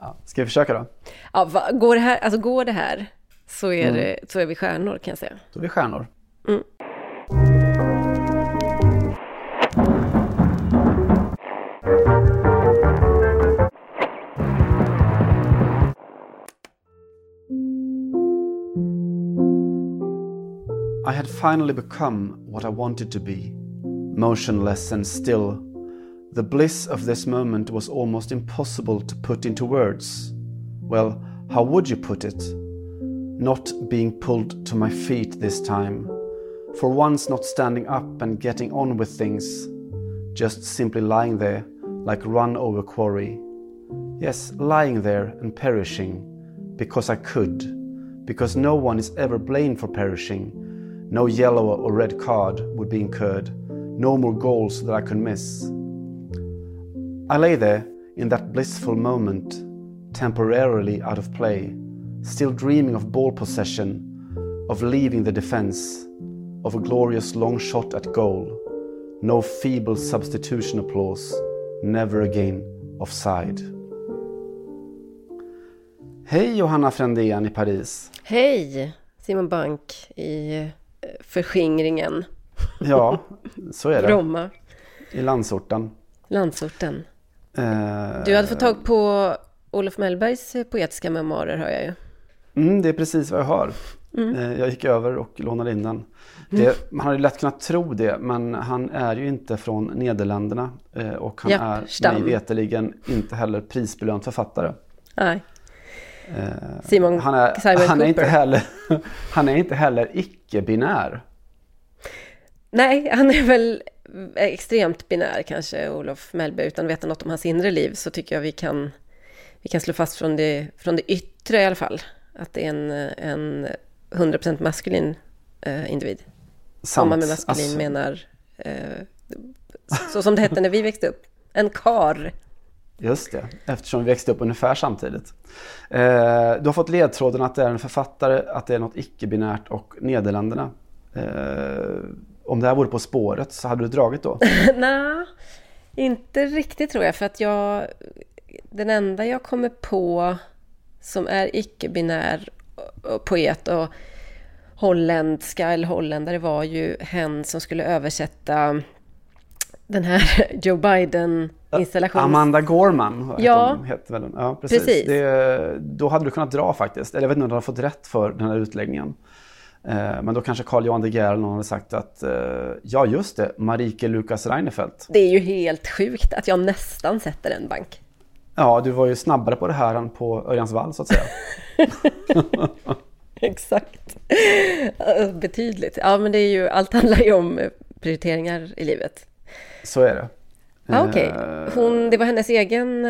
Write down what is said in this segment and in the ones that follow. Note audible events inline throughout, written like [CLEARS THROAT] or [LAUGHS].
Ja, ska vi försöka då? Ja, va, går, det här, alltså går det här så är, det, så är vi stjärnor kan jag säga. Då är vi stjärnor. Mm. I had finally become what I wanted to be, motionless and still. The bliss of this moment was almost impossible to put into words. Well, how would you put it? Not being pulled to my feet this time. For once, not standing up and getting on with things. Just simply lying there, like run over quarry. Yes, lying there and perishing, because I could. Because no one is ever blamed for perishing. No yellow or red card would be incurred. No more goals that I could miss. I lay there in that blissful moment, temporarily out of play, still dreaming of ball possession, of leaving the defense, of a glorious long shot at goal. No feeble substitution applause, never again offside. Hej Johanna Frändén i Paris. Hej Simon Bank i eh, förskingringen. Ja, så är det. [LAUGHS] Bromma, I landsorten. landsorten. Eh, Du hade fått tag på Olof Mellbergs eh, poetiska memoarer hör jag ju. Mm, det är precis vad jag har. Mm. Eh, Jag gick över och lånade in den. Det, man hade lätt kunnat tro det, men han är ju inte från Nederländerna. Och han Japp, är stam. mig veterligen inte heller prisbelönt författare. Nej. Simon, Han är, Simon han är, inte, heller, [LAUGHS] han är inte heller icke-binär. Nej, han är väl extremt binär kanske, Olof Mellberg. Utan att veta något om hans inre liv så tycker jag vi kan, vi kan slå fast från det, från det yttre i alla fall. Att det är en, en 100% maskulin eh, individ. Sant. Om man med maskulin Alltså, menar, eh, så som det hette när vi växte upp, en kar. Just det, eftersom vi växte upp ungefär samtidigt. Eh, du har fått ledtråden att det är en författare, att det är något icke-binärt och Nederländerna. Eh, om det här vore På spåret så hade du dragit då? [LAUGHS] Nej, inte riktigt tror jag. För att jag, den enda jag kommer på som är icke-binär poet och holländska eller holländare var ju hen som skulle översätta den här [LAUGHS] Joe Biden-installationen. Amanda Gorman Ja. hon, hette väl. Ja, precis. Precis. Det, då hade du kunnat dra faktiskt. Eller jag vet inte om du hade fått rätt för den här utläggningen. Eh, men då kanske Carl Johan de Geer någon hade sagt att eh, ja just det, Marike Lukas Reinfeldt. Det är ju helt sjukt att jag nästan sätter en bank. Ja, du var ju snabbare på det här än på Örjans vall så att säga. [LAUGHS] Exakt. Eh, Betydligt. Ja, men det är ju, allt handlar ju om prioriteringar i livet. Så är det. Ja, okej. Hon, det var hennes egen,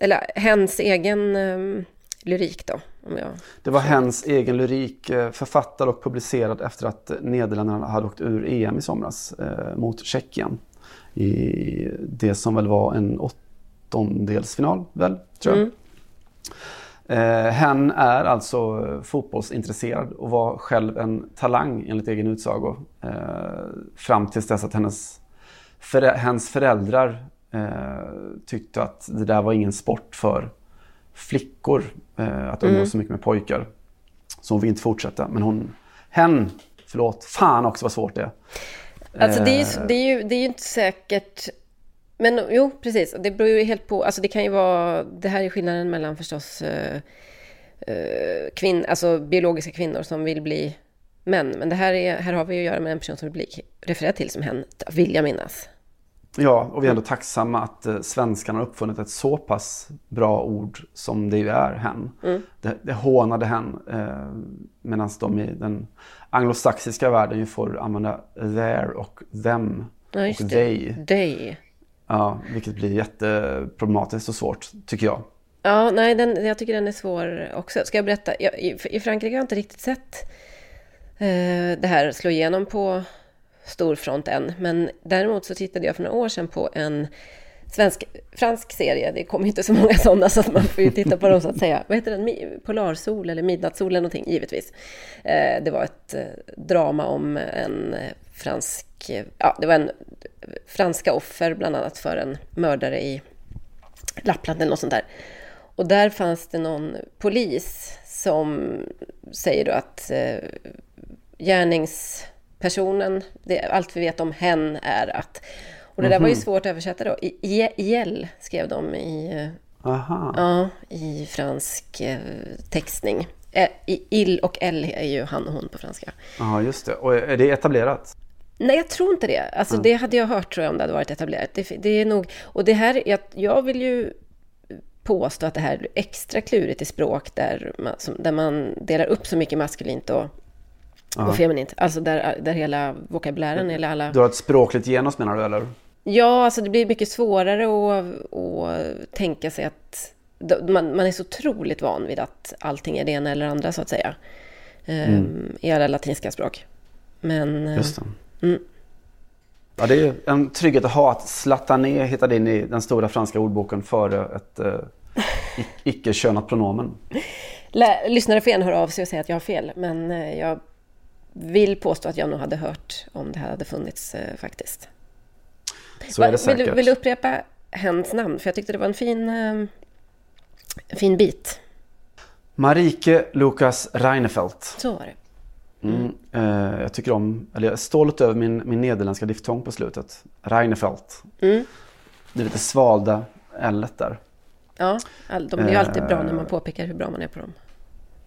eller hens egen lyrik då. Jag... Det var hens egen lyrik, eh, författad och publicerad efter att Nederländerna hade åkt ur EM i somras eh, mot Tjeckien. I det som väl var en åttondelsfinal, väl, tror jag. Mm. Eh, hen är alltså fotbollsintresserad och var själv en talang enligt egen utsago. Eh, fram tills dess att hennes, förä- hennes föräldrar eh, tyckte att det där var ingen sport för flickor eh, att umgås Mm. så mycket med pojkar. Så hon vill inte fortsätta. Men hon, hen, förlåt, fan också vad svårt det är. Alltså det är, Eh. ju, det, är ju, det är ju inte säkert... Men jo, precis. Det beror ju helt på... Alltså det kan ju vara... Det här är skillnaden mellan förstås eh, eh, kvinn, alltså biologiska kvinnor som vill bli män. Men det här, är, här har vi ju att göra med en person som vill bli refererad till som hen, vill jag minnas. Ja, och vi är ändå tacksamma att eh, svenskarna har uppfunnit ett så pass bra ord som det ju är hen. Mm. Det, det hånade hen. Eh, Medan de i den anglosaxiska världen ju får använda their och them Ja, och they. They. Ja, vilket blir jätteproblematiskt och svårt, tycker jag. Ja, nej, den, jag tycker den är svår också. Ska jag berätta? Jag, i, I Frankrike har jag inte riktigt sett eh, det här slå igenom på stor front än. Men däremot så tittade jag för några år sedan på en svensk, fransk serie. Det kommer ju inte så många sådana så att man får ju titta på dem så att säga. Vad heter den? Polarsol eller Midnattssol eller någonting, givetvis. Eh, det var ett eh, drama om en fransk... Ja, det var en franska offer bland annat för en mördare i Lappland eller något sånt där. Och där fanns det någon polis som säger då att eh, gärningspersonen, det, allt vi vet om hen är att... Och det där var ju mhm. svårt att översätta då. Iel skrev de i, Aha. Ja, i fransk eh, textning. Eh, Il och L är ju han och hon på franska. Ja, just det. Och är det etablerat? Nej, jag tror inte det. Alltså, mm. Det hade jag hört tror jag om det hade varit etablerat. Det, det är nog... Och det här, jag, jag vill ju påstå att det här är extra klurigt i språk där man, som, där man delar upp så mycket maskulint och, och feminint. Alltså där, där hela vokabulären eller alla... Du har ett språkligt genus menar du eller? Ja, alltså det blir mycket svårare att, att tänka sig att man, man är så otroligt van vid att allting är det ena eller andra så att säga. Ehm, mm. I alla latinska språk. Men... Just det. Mm. Ja, det är en trygghet att ha att Zlatané hittade in i den stora franska ordboken före ett eh, [LAUGHS] icke-könat pronomen. Lyssnare får gärna höra av sig och säga att jag har fel, men eh, jag vill påstå att jag nog hade hört om det här hade funnits eh, faktiskt. Så är det säkert. Vill, vill du upprepa hens namn? För jag tyckte det var en fin, eh, fin bit. Marike Lukas Reinfeldt. Så var det. Mm. Eh, jag tycker om, eller jag är stolt över min, min nederländska diftong på slutet. Reinfeldt. Mm. Det är lite svalda l där. Ja, de blir ju alltid bra när man påpekar hur bra man är på dem.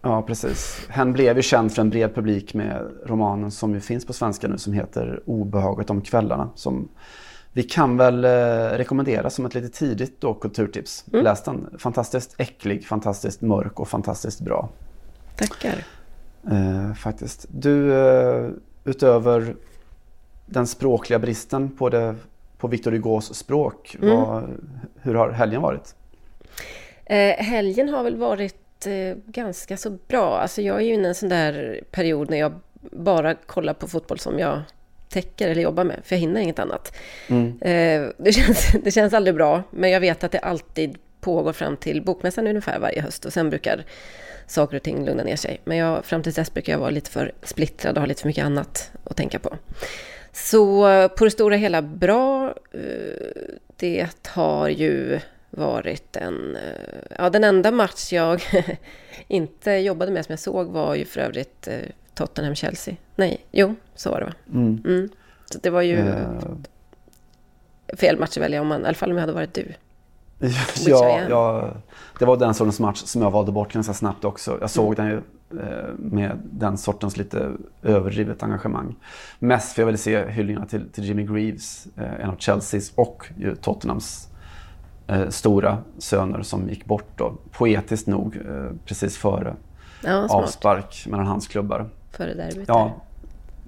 Ja, precis. Han blev ju känd för en bred publik med romanen som ju finns på svenska nu som heter Obehaget om kvällarna. Som vi kan väl eh, rekommendera som ett lite tidigt då, kulturtips. Mm. Läs den. Fantastiskt äcklig, fantastiskt mörk och fantastiskt bra. Tackar. Eh, faktiskt. Du, eh, utöver den språkliga bristen på, det, på Victor Hugos språk, mm. vad, hur har helgen varit? Eh, helgen har väl varit eh, ganska så bra. Alltså jag är ju inne i en sån där period när jag bara kollar på fotboll som jag täcker eller jobbar med, för jag hinner inget annat. Mm. Eh, det, [LAUGHS] känns, det känns aldrig bra, men jag vet att det alltid pågår fram till bokmässan ungefär varje höst och sen brukar saker och ting lugna ner sig. Men jag, fram till dess brukar jag vara lite för splittrad och ha lite för mycket annat att tänka på. Så på det stora hela bra. Det har ju varit en... Eh, ja, den enda match jag [LAUGHS] inte jobbade med som jag såg var ju för övrigt eh, Tottenham-Chelsea. Nej, jo, så var det va? Mm. Mm. Så det var ju uh... fel match att välja, om man, i alla fall om jag hade varit du. [LAUGHS] ja, ja, det var den sortens match som jag valde bort ganska snabbt också. Jag såg mm. den ju med den sortens lite överdrivet engagemang. Mest för jag ville se hyllningarna till, till Jimmy Greaves, en av Chelseas och Tottenhams eh, stora söner som gick bort då, poetiskt nog eh, precis före ja, avspark mellan hans klubbar. Före derbyt? Ja,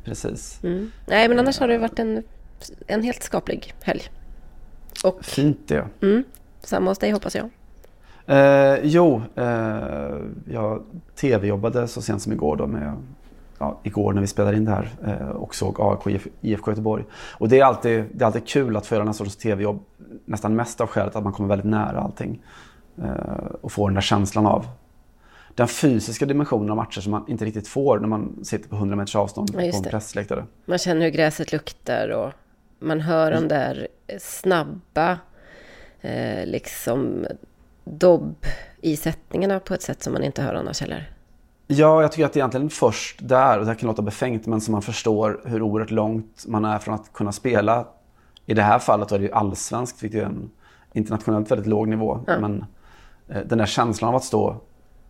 precis. Mm. Nej, men annars har det varit en, en helt skaplig helg. Och, Fint det. Mm, samma hos dig hoppas jag. Eh, jo, eh, jag tv-jobbade så sent som igår då med ja, igår när vi spelade in det här eh, och såg AIK IFK Göteborg. Och det är alltid, det är alltid kul att få göra den här sortens tv-jobb. Nästan mest av skälet att man kommer väldigt nära allting. Eh, och får den där känslan av den fysiska dimensionen av matcher som man inte riktigt får när man sitter på 100 meters avstånd ja, på en pressläktare. Man känner hur gräset luktar och man hör de där snabba eh, liksom dobb-isättningarna på ett sätt som man inte hör annars heller. Ja, jag tycker att det är egentligen först där, och det här kan låta befängt, men som man förstår hur oerhört långt man är från att kunna spela. I det här fallet var det ju allsvenskt, vilket är en internationellt väldigt låg nivå. Ja. Men eh, den där känslan av att stå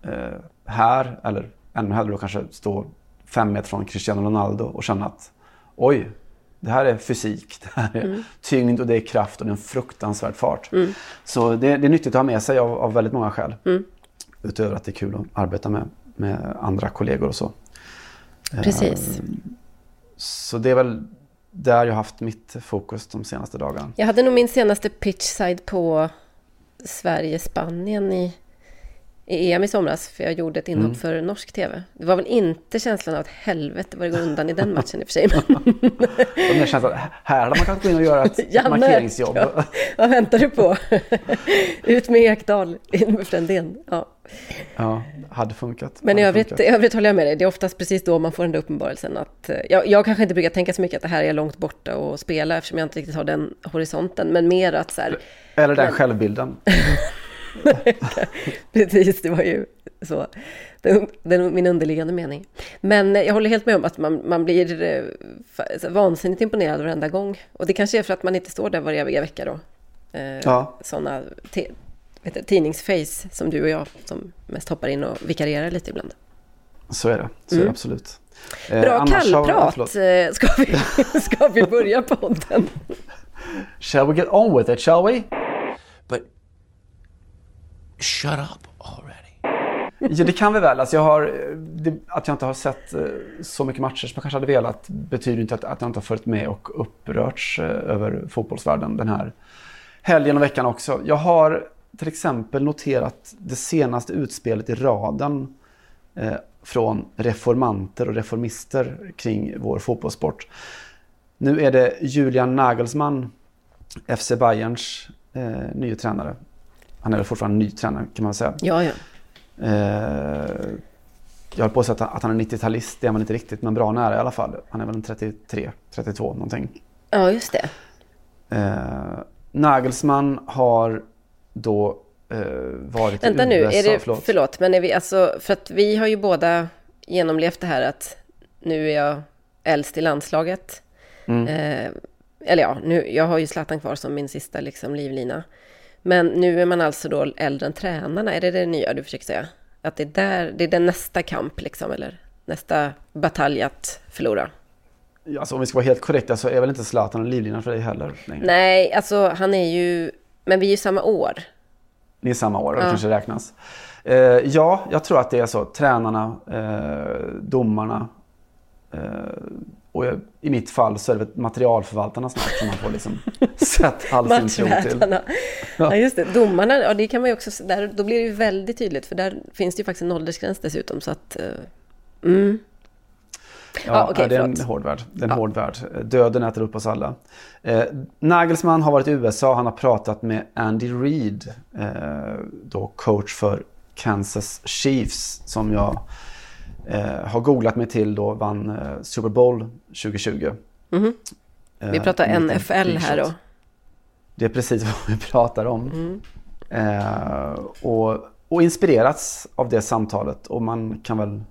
eh, här, eller ännu hellre då kanske stå fem meter från Cristiano Ronaldo och känna att oj, det här är fysik, [LAUGHS] det här är mm. tyngd och det är kraft och det är en fruktansvärd fart. Mm. Så det, det, är nyttigt att ha med sig av, av väldigt många skäl. Mm. Utöver att det är kul att arbeta med med andra kollegor och så. Precis. Ehm, så det är väl där jag haft mitt fokus de senaste dagarna. Jag hade nog min senaste pitchside på Sverige-Spanien i, i EM i somras. För jag gjorde ett inhopp mm. för norsk TV. Det var väl inte känslan av att helvete vad det går undan i den [LAUGHS] matchen i och för sig. Men... känslan här hade man kunnat gå in och göra ett [LAUGHS] Janne, markeringsjobb. Ja, vad väntar du på? [LAUGHS] Ut med Ekdal, in med Frändén. Ja. Ja, hade funkat. Men hade i övrigt, funkat. i övrigt håller jag med dig. Det är oftast precis då man får den där uppenbarelsen att... Eh, jag, jag kanske inte brukar tänka så mycket att det här är långt borta och spela eftersom jag inte riktigt har den horisonten. Men mer att så här... Eller den men... självbilden. [LAUGHS] precis, det var ju så. Det är min underliggande mening. Men eh, jag håller helt med om att man, man blir eh, vansinnigt imponerad varenda gång. Och det kanske är för att man inte står där varje vecka då. Eh, ja. Sådana vet, tidningsface som du och jag som mest hoppar in och vikarierar lite ibland. Så är det, så mm. är det absolut. Eh, Bra kallprat. Har, ska, vi, [LAUGHS] ska vi börja podden? Shall we get on with it, shall we? But shut up already. Ja, det kan vi väl. Alltså jag har, det, att jag inte har sett eh, så mycket matcher som jag kanske hade velat betyder inte att, att jag inte har följt med och upprörts eh, över fotbollsvärlden den här helgen och veckan också. Jag har till exempel noterat det senaste utspelet i raden eh, från reformanter och reformister kring vår fotbollssport. Nu är det Julian Nagelsmann, FC Bayerns eh, nye tränare. Han är väl fortfarande ny tränare kan man säga. Ja, ja. Eh, jag har på att, att han är 90-talist, det är man inte riktigt, men bra nära i alla fall. Han är väl en 33, 32 någonting. Ja, just det. Eh, Nagelsmann har då eh, varit Vänta i nu, USA. Är det, förlåt. förlåt, men är vi alltså, för att vi har ju båda genomlevt det här att nu är jag äldst i landslaget. Mm. Eh, eller ja, nu, jag har ju Zlatan kvar som min sista liksom, livlina. Men nu är man alltså då äldre än tränarna, är det det nya du försöker säga? Att det är, där, det är den nästa kamp liksom, eller nästa batalj att förlora? Alltså, om vi ska vara helt korrekta så är väl inte Zlatan en livlina för dig heller? Längre. Nej, alltså han är ju men vi är ju samma år. Ni är samma år och ja. kanske räknas. Eh, ja, jag tror att det är så. Tränarna, eh, domarna. Eh, och i mitt fall så är det materialförvaltarna snart som man får liksom [LAUGHS] sätta all sin tro till. Ja. ja, just det. Domarna, ja, det kan man också... Där, då blir det ju väldigt tydligt. För där finns det ju faktiskt en åldersgräns dessutom. Så att... Eh, mm. Ja, ah, okay, det är en hård värld. Det är en ja. hård värld. Döden äter upp oss alla. Eh, Nagelsmann har varit i USA. Han har pratat med Andy Reid, eh, då coach för Kansas Chiefs, som jag eh, har googlat mig till då vann eh, Super Bowl 2020. Mm -hmm. Vi pratar NFL här då. Det är precis [LAUGHS] vad vi pratar om. Mm. Eh, och, och inspirerats av det samtalet och man kan väl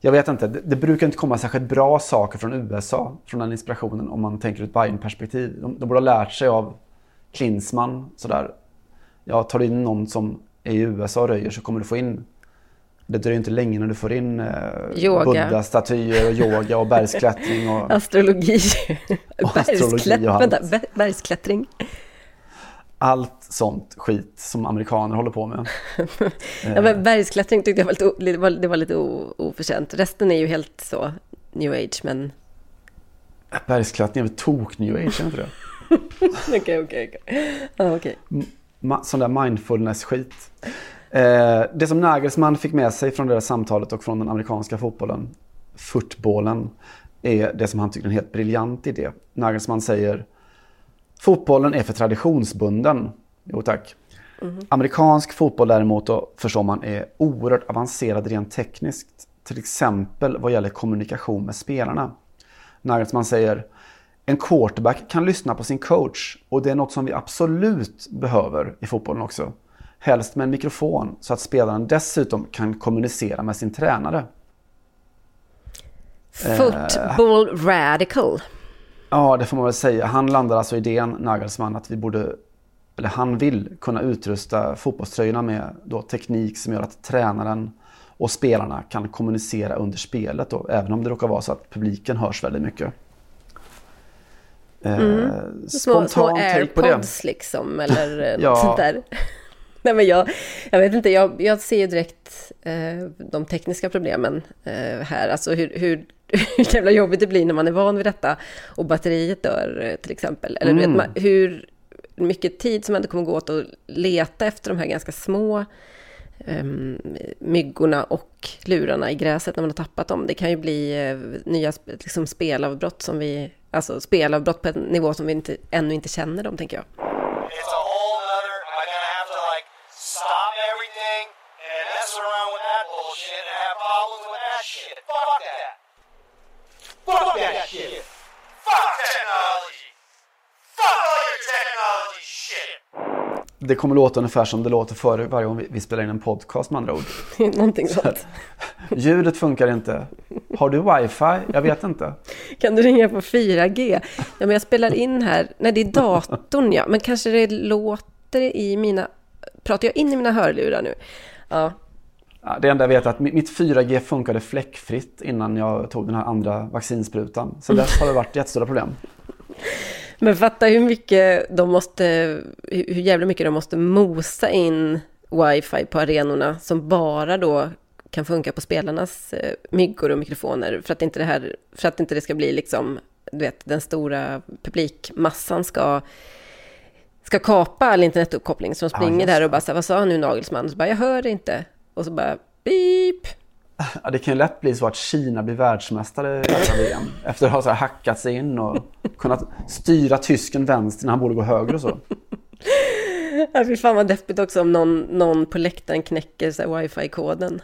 jag vet inte, det, det, brukar inte komma särskilt bra saker från USA, från den inspirationen, om man tänker ur ett Bayern-perspektiv. De, de borde ha lärt sig av Klinsmann, sådär. Ja, tar du in någon som är i USA och röjer så kommer du få in det dröjer inte länge när du får in eh, Buddha-statyer och yoga och bergsklättring. Och, [LAUGHS] astrologi. Och astrologi och allt. Vänta, bergsklättring allt sånt skit som amerikaner håller på med. [LAUGHS] ja, men bergsklättring tyckte jag var lite, det var, det var lite oförtjänt. Resten är ju helt så new age, men... Bergsklättring är väl tok new age, är inte det? [LAUGHS] Okej, okej, okej. Sån där mindfulness-skit. Eh, det som Nagelsmann fick med sig från det där samtalet och från den amerikanska fotbollen, footballen, är det som han tycker är en helt briljant idé. Nagelsmann säger Fotbollen är för traditionsbunden. Jo tack. Mm. Amerikansk fotboll däremot då, förstår man är oerhört avancerad rent tekniskt. Till exempel vad gäller kommunikation med spelarna. Nagelsmann säger en quarterback kan lyssna på sin coach och det är något som vi absolut behöver i fotbollen också. Helst med en mikrofon så att spelaren dessutom kan kommunicera med sin tränare. Football eh, radical. Ja, det får man väl säga. Han landar alltså idén, Nagelsmann, att vi borde, eller han vill kunna utrusta fotbollströjorna med då teknik som gör att tränaren och spelarna kan kommunicera under spelet då, även om det råkar vara så att publiken hörs väldigt mycket. Eh, mm. små, små airpods liksom, eller [LAUGHS] ja. något sånt där. [LAUGHS] Nej, men jag, jag vet inte, jag, jag ser ju direkt eh, de tekniska problemen eh, här. Alltså hur, hur hur jävla jobbigt det blir när man är van vid detta och batteriet dör eh, till exempel. Eller du vet, man, hur mycket tid som ändå kommer gå åt att leta efter de här ganska små um, myggorna och lurarna i gräset när man har tappat dem. Det kan ju bli uh, nya liksom, spelavbrott som vi, alltså spelavbrott på en nivå som vi inte, ännu inte känner dem, tänker jag. Bullshit and have problems with that shit. Fuck that. Fuck that shit. Fuck technology. Fuck all your technology shit. Det kommer låta ungefär som det låter förr varje gång vi, vi spelar in en podcast med andra ord. Någonting sånt. Ljudet funkar inte. Har du wifi? Jag vet inte. Kan du ringa på 4G? Ja, men jag spelar in här. Nej, det är datorn, ja. Men kanske det låter i mina... Pratar jag in i mina hörlurar nu? Ja. Det enda jag vet är att mitt 4G funkade fläckfritt innan jag tog den här andra vaccinsprutan. Så dess har det varit jättestora problem. Men fatta hur mycket de måste, hur jävla mycket de måste mosa in wifi på arenorna som bara då kan funka på spelarnas eh, myggor och mikrofoner för att inte det här, för att inte det ska bli liksom, du vet, den stora publikmassan ska ska kapa all internetuppkoppling. Så de springer Ja, där och bara så här, vad sa han nu Nagelsmann? Så bara, jag hör inte. Och så bara, beep. Ja, det kan ju lätt bli så att Kina blir världsmästare i VM. Efter att ha så hackat sig in och kunnat styra tysken vänster när han borde gå höger och så. [LAUGHS] Ja, fy fan vad deppigt också om någon, någon på läktaren knäcker wifi-koden.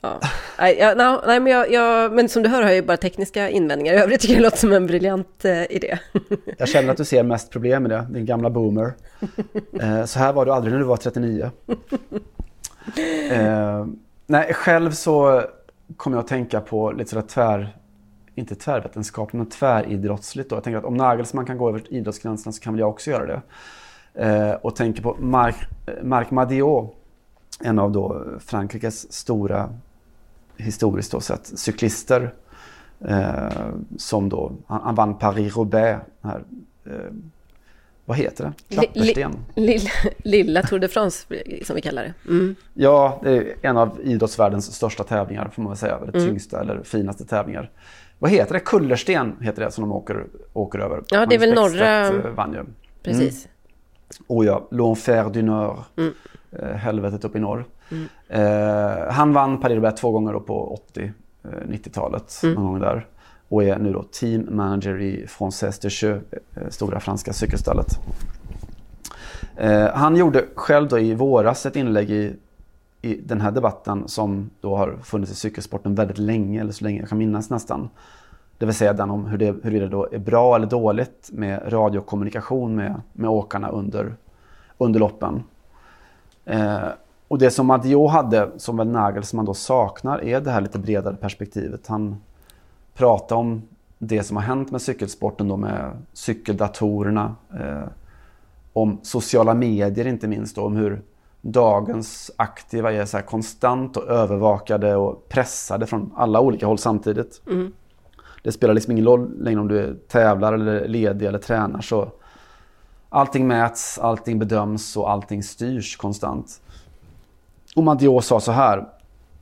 Ja. Nej, ja, no, nej men, jag, jag, men som du hör har jag ju bara tekniska invändningar. I övrigt tycker jag det låter som en briljant eh, idé. [LAUGHS] Jag känner att du ser mest problem med det, din gamla boomer. Eh, så här var du aldrig när du var 39. [LAUGHS] Eh, nej, själv så kommer jag att tänka på lite sådär tvär, inte tvärvetenskapligt, men tväridrottsligt. Då. Jag tänker att om Nagelsmann kan gå över idrottsgränserna så kan väl jag också göra det. Eh, och tänker på Marc, eh, Marc Madiot, en av då Frankrikes stora, historiskt då sett, cyklister. Eh, som då, han, han vann Paris-Roubaix, här, eh, vad heter li- Klappersten. Lilla, lilla Tour de France, som vi kallar det. Mm. Ja, det är en av idrottsvärldens största tävlingar får man väl säga. Eller tyngsta eller finaste tävlingar. Vad heter det? Kullersten heter det som de åker, åker över. Ja, det är väl norra- eh, vann ju. Precis. Oh ja, L'Enfer du Nord. Eh, helvetet upp i norr. Eh, han vann Paris-Roubaix två gånger då på 80-90-talet. Någon gång där. Och är nu då team manager i Française de eh, Jeux, stora franska cykelstallet. Eh, han gjorde själv då i våras ett inlägg i, i den här debatten som då har funnits i cykelsporten väldigt länge, eller så länge jag kan minnas nästan. Det vill säga den om hur det, huruvida det då är bra eller dåligt med radiokommunikation med, med åkarna under, under loppen. Eh, och det som Adio hade, som väl Nagelsmann då saknar, är det här lite bredare perspektivet. Han pratar om det som har hänt med cykelsporten då med cykeldatorerna. Eh, om sociala medier inte minst då, om hur dagens aktiva är så här konstant och övervakade och pressade från alla olika håll samtidigt. Det spelar liksom ingen roll längre om du är tävlar eller ledig eller tränar så allting mäts, allting bedöms och allting styrs konstant. Och Madiot sa så här.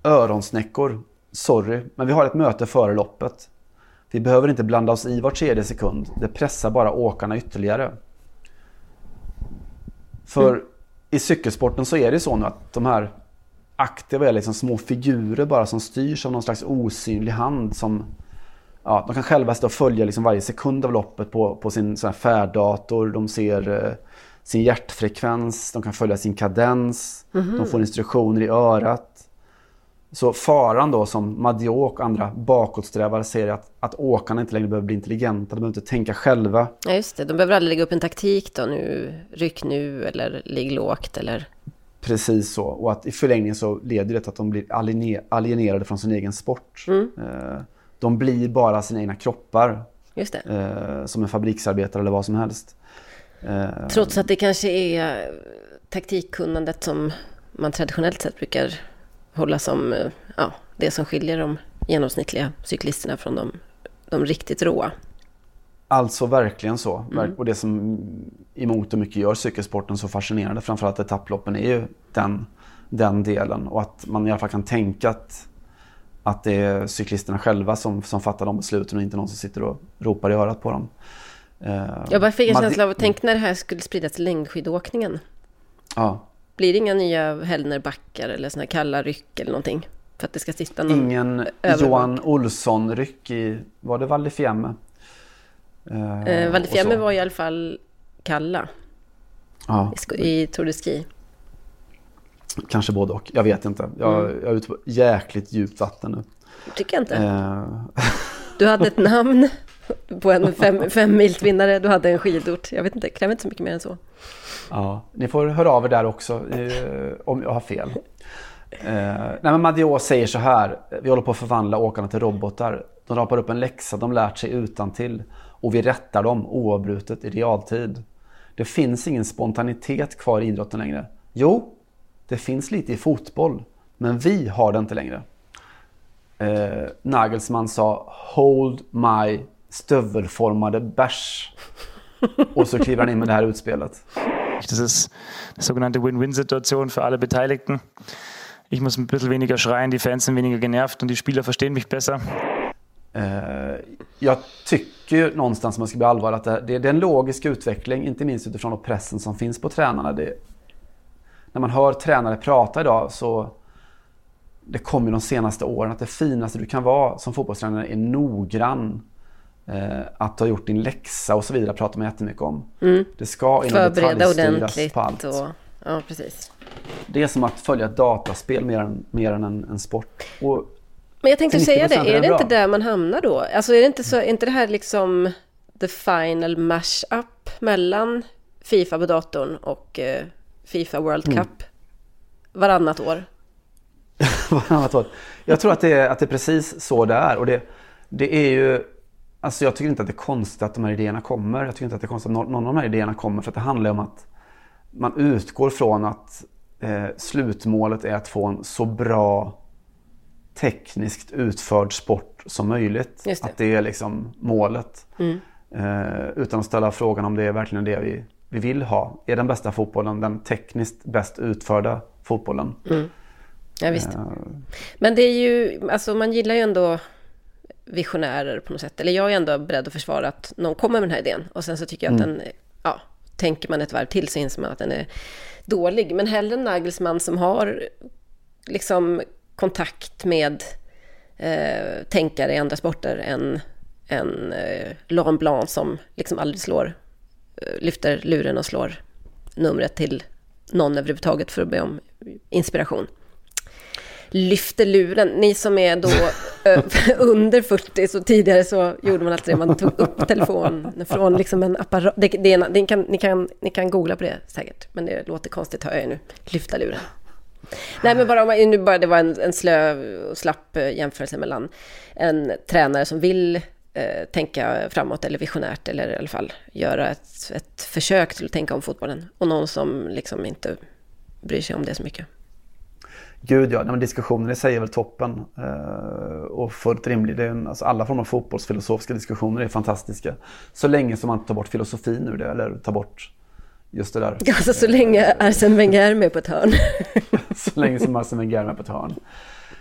Öronsnäckor, sorry, men vi har ett möte före loppet. Vi behöver inte blanda oss i var tredje sekund. Det pressar bara åkarna ytterligare. För i cykelsporten så är det så nu att de här aktiva är liksom små figurer bara som styrs av någon slags osynlig hand som ja, de kan själva stå och följa liksom varje sekund av loppet på, på sin sån färddator. De ser eh, sin hjärtfrekvens, de kan följa sin kadens, de får instruktioner i örat. Så faran då som Madiot och andra bakåtsträvare ser är att, att åkarna inte längre behöver bli intelligenta, de behöver inte tänka själva. Ja, just det. De behöver aldrig lägga upp en taktik då nu, ryck nu eller ligg lågt eller... Precis så. Och att i förlängningen så leder det till att de blir aliene- alienerade från sin egen sport. Eh, De blir bara sina egna kroppar. Just det. eh, Som en fabriksarbetare eller vad som helst. Eh, Trots att det kanske är taktikkunnandet som man traditionellt sett brukar hålla som eh, ja, det som skiljer de genomsnittliga cyklisterna från de, de riktigt råa. Alltså verkligen så. Verk- Och det som i mångt och mycket gör cykelsporten så fascinerande, framförallt etapploppen, är ju den, den delen. Och att man i alla fall kan tänka att, att det är cyklisterna själva som, som fattar de besluten och inte någon som sitter och ropar i örat på dem. Eh, Jag bara fick en känsla av, tänk när det här skulle spridas till längdskidåkningen. Ja, Blir det inga nya Hellnerbackar eller såna här kalla ryck eller någonting? För att det ska sitta någon... ingen övervak- Johan Olsson-ryck i, var det Val di Fiemme? Eh, Eh, Val di och Fiemme så. var i alla fall kalla Ja, i, i Tour de Ski. kanske både och. Jag vet inte. Jag, Mm. jag är ute på jäkligt djupt vatten nu. Tycker jag inte. Eh, [LAUGHS] Du hade ett namn [LAUGHS] på en fem, fem vinnare. Du hade en skidort. Jag vet inte, det kräver inte så mycket mer än så. Ja, ni får höra av er där också eh, om jag har fel. Eh, nej men Madiot säger så här. Vi håller på att förvandla åkarna till robotar. De rapar upp en läxa de lärt sig utan till och vi rättar dem oavbrutet i realtid. Det finns ingen spontanitet kvar i idrotten längre. Jo, det finns lite i fotboll, men vi har det inte längre. Eh, Nagelsmann sa “Hold my stövelformade bärs” och så kliver han in med det här utspelet. Das ist eine sogenannte Win-Win-Situation für alle Beteiligten. Ich muss ein bisschen weniger schreien, die Fans sind weniger genervt und die Spieler verstehen mich besser. Eh, jag tycker ju någonstans, om man ska bli allvarlig, att det, det, det är en logisk utveckling, inte minst utifrån pressen som finns på tränarna. Det, när man hör tränare prata idag så det kommer de senaste åren att det finaste du kan vara som fotbollstränare är noggrann. Eh, att har gjort din läxa och så vidare pratar man jättemycket om. Det ska in och Mm. Förbereda detaljstyras ordentligt på allt. och... Ja, precis. Det är som att följa ett dataspel mer än, mer än en, en sport. Och Men jag tänkte säga 90% det, är är det det inte bra. där man hamnar då? Alltså är det inte så, är inte det här liksom the final mash-up mellan Fifa på datorn och eh, Fifa World Mm. Cup varannat år? [LAUGHS] Varannat år. Jag tror att det, är, att det är precis så det är. Och det, det är ju... Alltså jag tycker inte att det är konstigt att de här idéerna kommer. Jag tycker inte att det är konstigt att någon av de här idéerna kommer. För att det handlar om att man utgår från att eh, slutmålet är att få en så bra tekniskt utförd sport som möjligt. Det. Att det är liksom målet. Eh, utan att ställa frågan om det är verkligen det vi, vi vill ha. Är den bästa fotbollen den tekniskt bäst utförda fotbollen? Ja, visst. Eh, Men det är ju, alltså man gillar ju ändå visionärer på något sätt. Eller jag är ändå beredd att försvara att någon kommer med den här idén. Och sen så tycker jag att den, ja, tänker man ett varv till så inser man att den är dålig. Men hellre en Nagelsmann som har liksom kontakt med eh, tänkare i andra sporter än en eh, Laurent Blanc som liksom aldrig slår, eh, lyfter luren och slår numret till någon överhuvudtaget för att be om inspiration lyfter luren. Ni som är då [LAUGHS] under 40, så tidigare så gjorde man alltid det. Man tog upp telefonen från liksom en apparat. Det, det är, det kan, ni, kan, ni kan googla på det säkert, men det låter konstigt hör jag nu. Lyfta luren. Nej, men bara, om man- nu bara det var en, en slö och slapp eh, jämförelse mellan en tränare som vill eh, tänka framåt eller visionärt eller i alla fall göra ett, ett försök till att tänka om fotbollen och någon som liksom inte bryr sig om det så mycket. Gud ja, men diskussionen i sig är väl toppen. Eh, och fullt rimlig. Det är en, alltså alla former av fotbollsfilosofiska diskussioner är fantastiska. Så länge som man tar bort filosofin ur det, eller tar bort just det där. Alltså så länge Arsene Wenger är med på ett hörn. [LAUGHS] så länge som Arsene Wenger är med på ett hörn.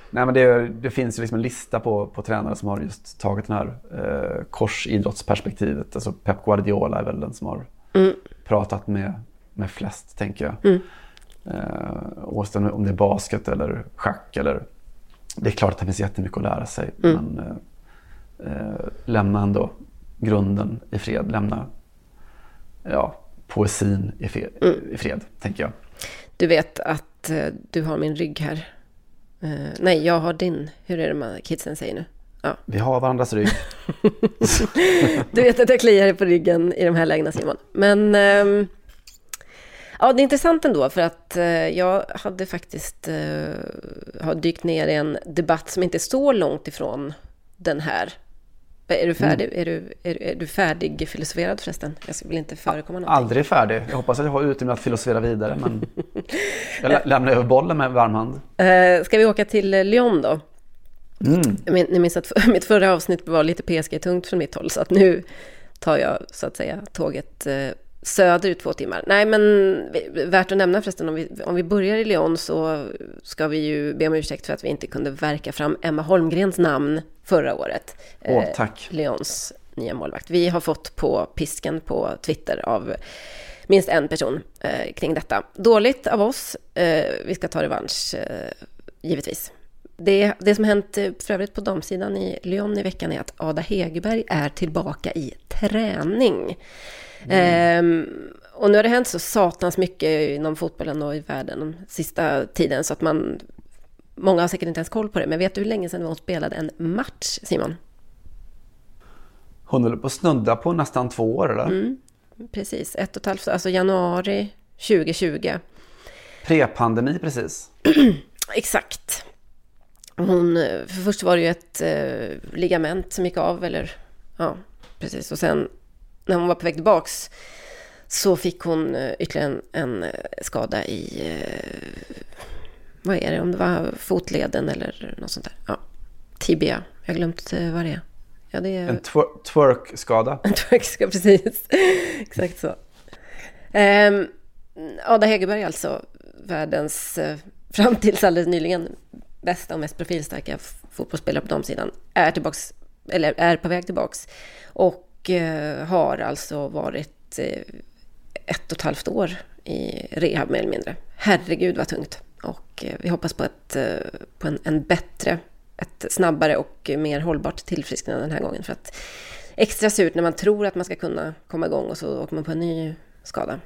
Nej, men det, det finns ju liksom en lista på, på tränare som har just tagit det här eh, korsidrottsperspektivet. Alltså Pep Guardiola är väl den som har pratat med, med flest, tänker jag. Eh, om det är basket eller schack eller... Det är klart att det finns jättemycket att lära sig. Men eh, eh, lämna ändå grunden i fred. Lämna ja, poesin i fred, i fred, tänker jag. Du vet att eh, du har min rygg här. Eh, nej, jag har din. Hur är det man kidsen säger nu? Ja. Vi har varandras rygg. [LAUGHS] Du vet att jag kliar på ryggen i de här lägena Simon. Men ehm, ja, det är intressant ändå för att eh, jag hade faktiskt eh, har dykt ner i en debatt som inte är så långt ifrån den här. Är du färdig? Är, du, är, är du färdig filosoferad förresten? Jag vill inte förekomma någonting. Aldrig färdig. Jag hoppas att jag har utrymme att filosofera vidare. Men [LAUGHS] jag lä- lämnar över bollen med varm hand. Eh, ska vi åka till Lyon då? Min- Ni minns att [LAUGHS] mitt förra avsnitt var lite PSG-tungt från mitt håll, så att nu tar jag så att säga tåget söderut två timmar. Nej, men värt att nämna förresten, om vi, om vi börjar i Lyon så ska vi ju be om ursäkt för att vi inte kunde verka fram Emma Holmgrens namn förra året. Åh, tack. Eh, Lyons nya målvakt. Vi har fått på pisken på Twitter av minst en person eh, kring detta. Dåligt av oss. Eh, vi ska ta revansch, eh, givetvis. Det, det som hänt eh, för övrigt på damsidan i Lyon i veckan är att Ada Hegerberg är tillbaka i träning. Mm. Eh, och nu har det hänt så satans mycket inom fotbollen och i världen den sista tiden så att man... Många har säkert inte ens koll på det, men vet du hur länge sedan hon spelade en match, Simon? Hon håller på att snudda på nästan två år, eller? Mm, precis, ett och ett halvt, alltså januari 2020. Pre-pandemi precis. [CLEARS THROAT] Exakt. Hon, för först var det ju ett eh, ligament som gick av, eller ja, precis. Och sen när hon var på väg tillbaks så fick hon eh, ytterligare en, en eh, skada i, eh, vad är det, om det var fotleden eller något sånt där. Ja, tibia, jag har glömt vad det är. Ja, det är... En twer twerk-skada. En twerk-skada, [LAUGHS] precis. Exakt så. Um, Ada Hegerberg alltså, världens, fram tills alldeles nyligen, bästa och mest profilstarka fotbollsspelare på damsidan, är, tillbaks, eller är på väg tillbaks. Och har alltså varit uh, ett och ett halvt år i rehab mer eller mindre. Herregud vad tungt. Och vi hoppas på, ett, på en, en bättre ett snabbare och mer hållbart tillfrisknande den här gången. För att extra surt när man tror att man ska kunna komma igång och så åker man på en ny skada.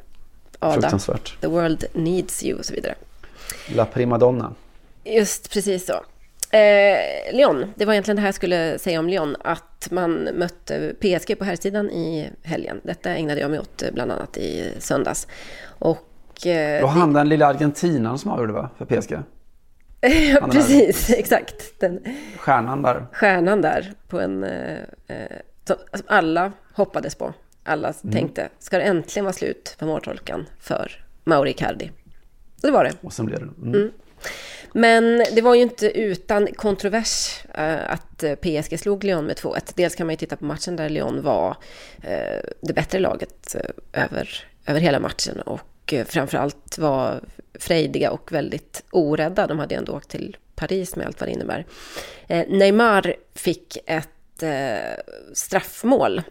Ada. The world needs you och så vidare. La primadonna. Just precis så. Eh, Lyon, det var egentligen det här jag skulle säga om Lyon, att man mötte PSG på här sidan i helgen. Detta ägnade jag mig åt eh, bland annat i söndags. Och, eh, Då hann den lilla argentinaren som avgjorde va, för PSG? ja, [LAUGHS] precis. Exakt. Den, stjärnan där. Stjärnan där på en... Eh, eh som alla hoppades på. Alla mm. tänkte, ska det äntligen vara slut på måltolkan för Mauri Icardi? Och det var det. Och sen blev det. Mm. Mm. Men det var ju inte utan kontrovers eh, att eh, PSG slog Lyon med 2-1. Dels kan man ju titta på matchen där Lyon var eh, det bättre laget över, över hela matchen och framförallt var frejdiga och väldigt orädda. De hade ändå åkt till Paris med allt vad det innebär. Neymar fick ett straffmål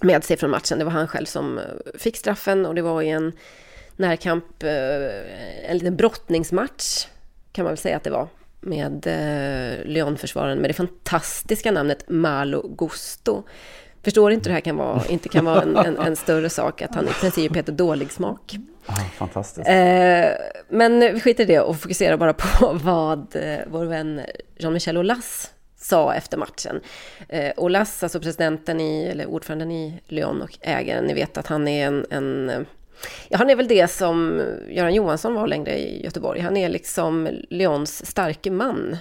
med sig från matchen. Det var han själv som fick straffen och det var i en närkamp, eh, en liten brottningsmatch kan man väl säga att det var med eh, Lyon-försvararen med det fantastiska namnet Malo Gusto. Förstår inte det här kan vara, inte kan vara en, en, en större sak att han i princip heter dålig smak. Ah, fantastiskt. Eh, men vi skiter i det och fokuserar bara på [LAUGHS] vad vår vän Jean-Michel Aulas sa efter matchen. Eh, Aulas, alltså presidenten i, eller ordföranden i Lyon och ägaren, ni vet att han är en, en Ja, han är väl det som Göran Johansson var längre i Göteborg. Han är liksom Lyons starke man.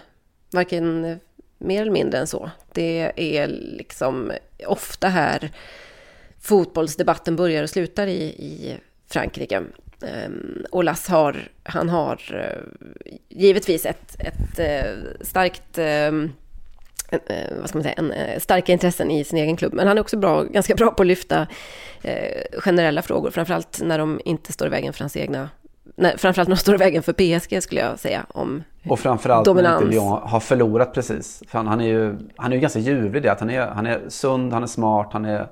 Varken mer eller mindre än så. Det är liksom ofta här fotbollsdebatten börjar och slutar i, i Frankrike. Ehm, och Lass har, han har eh, givetvis ett, ett eh, starkt ehm, vad ska man säga, en, starka intressen i sin egen klubb. Men han är också bra, ganska bra på att lyfta generella frågor, framförallt när de inte står i vägen för hans egna Nej, framförallt när de står i vägen för PSG skulle jag säga. Om och framförallt dominans. när inte Lyon har förlorat precis. För han, han, är ju han är ju ganska ljuvlig det. Att han, är, han är sund, han är smart, han är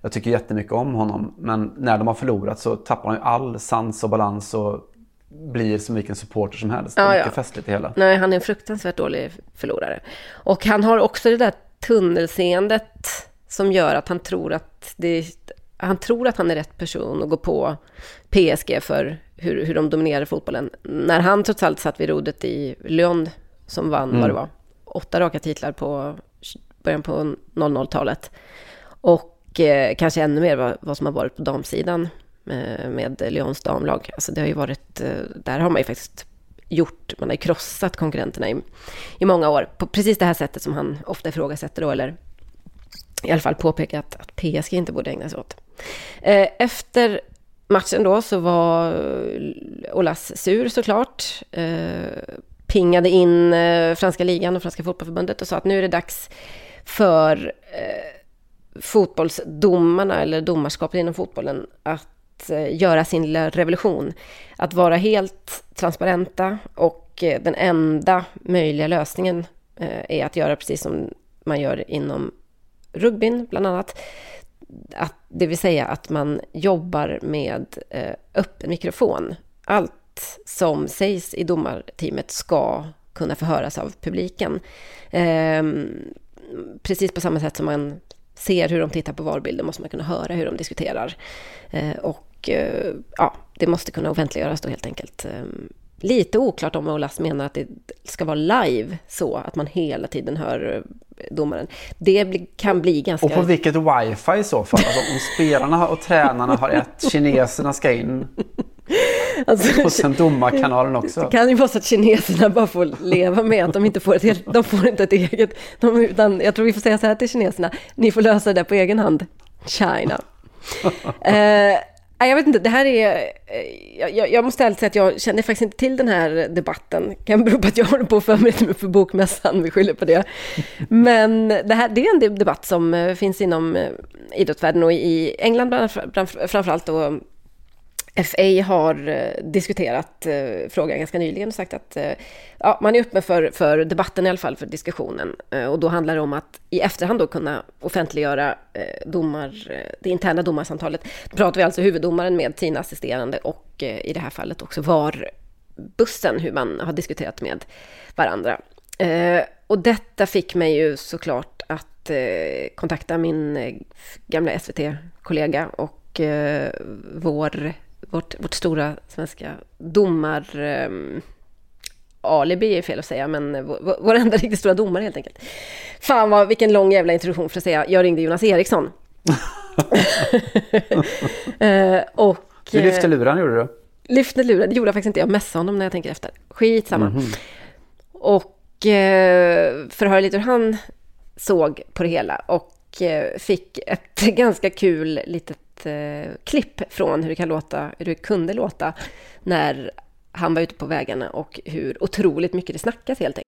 jag tycker jättemycket om honom. Men när de har förlorat så tappar han ju all sans och balans och blir som vilken supporter som helst. Ja, det är mycket ja. festligt i hela. Nej, han är en fruktansvärt dålig förlorare. Och han har också det där tunnelseendet som gör att han tror att det, han tror att han är rätt person att gå på PSG för hur, hur de dominerar fotbollen. När han trots allt satt vid rodret i Lyon som vann, mm. vad det var, åtta raka titlar på början på 00-talet. Och eh, kanske ännu mer vad, vad, som har varit på damsidan Eh, med Lyons damlag. Alltså det har ju varit, eh, där har man ju faktiskt gjort, man har ju krossat konkurrenterna i, i många år. På precis det här sättet som han ofta ifrågasätter då, eller i alla fall påpekat att PSG inte borde ägna sig åt. Eh, efter matchen då så var Olas sur såklart. Pingade in franska ligan och franska fotbollförbundet och sa att nu är det dags för fotbollsdomarna eller domarskapet inom fotbollen att Eh, göra sin lilla revolution. Att vara helt transparenta och eh, den enda möjliga lösningen eh, är att göra precis som man gör inom rugbyn bland annat. Att, det vill säga att man jobbar med öppen mikrofon. Allt som sägs i domarteamet ska kunna förhöras av publiken. Ehm, precis på samma sätt som man ser hur de tittar på valbilder måste man kunna höra hur de diskuterar. Eh, och eh, ja, det måste kunna offentliggöras då helt enkelt. Eh, lite oklart om Olas menar att det ska vara live så att man hela tiden hör domaren. Det kan bli ganska... Och på vilket wifi i så fall? Alltså, om spelarna och tränarna har ett, kineserna ska in. [LAUGHS] Alltså, och sen domarkanalen också. Det kan ju vara så att kineserna bara får leva med att de inte får ett, helt, de får inte ett eget... De, utan jag tror vi får säga så här till kineserna, ni får lösa det på egen hand. China. [LAUGHS] eh, jag vet inte, det här är... Jag, jag måste ärligt säga att jag känner faktiskt inte till den här debatten. Kan bero på att jag håller på att förbereda mig för bokmässan, vi skyller på det. Men det, här, det är en debatt som eh, finns inom eh, idrottsvärlden och i England framförallt då FA har eh, diskuterat eh, frågan ganska nyligen och sagt att eh, ja, man är öppen för, för debatten i alla fall, för diskussionen. och då handlar det om att i efterhand då kunna offentliggöra domar, det interna domarsamtalet. Då pratar vi alltså huvuddomaren med sina assisterande och i det här fallet också var bussen, hur man har diskuterat med varandra. och detta fick mig ju såklart att kontakta min gamla SVT-kollega och vår vårt, vårt stora svenska domar... Um, alibi är fel att säga, men vår, vår enda [LAUGHS] riktigt stora domare helt enkelt. Fan vad, vilken lång jävla introduktion för att säga, jag ringde Jonas Eriksson. uh, [LAUGHS] och... Du lyfte luren gjorde du? Lyfte luren, det gjorde jag faktiskt inte. Jag messade honom när jag tänker efter. Skitsamma. Mm -hmm. Och uh, för att höra lite hur han såg på det hela. Och uh, fick ett [LAUGHS] ganska kul litet eh, klipp från hur det kan låta, hur det kunde låta när han var ute på vägarna och hur otroligt mycket det snackas helt enkelt.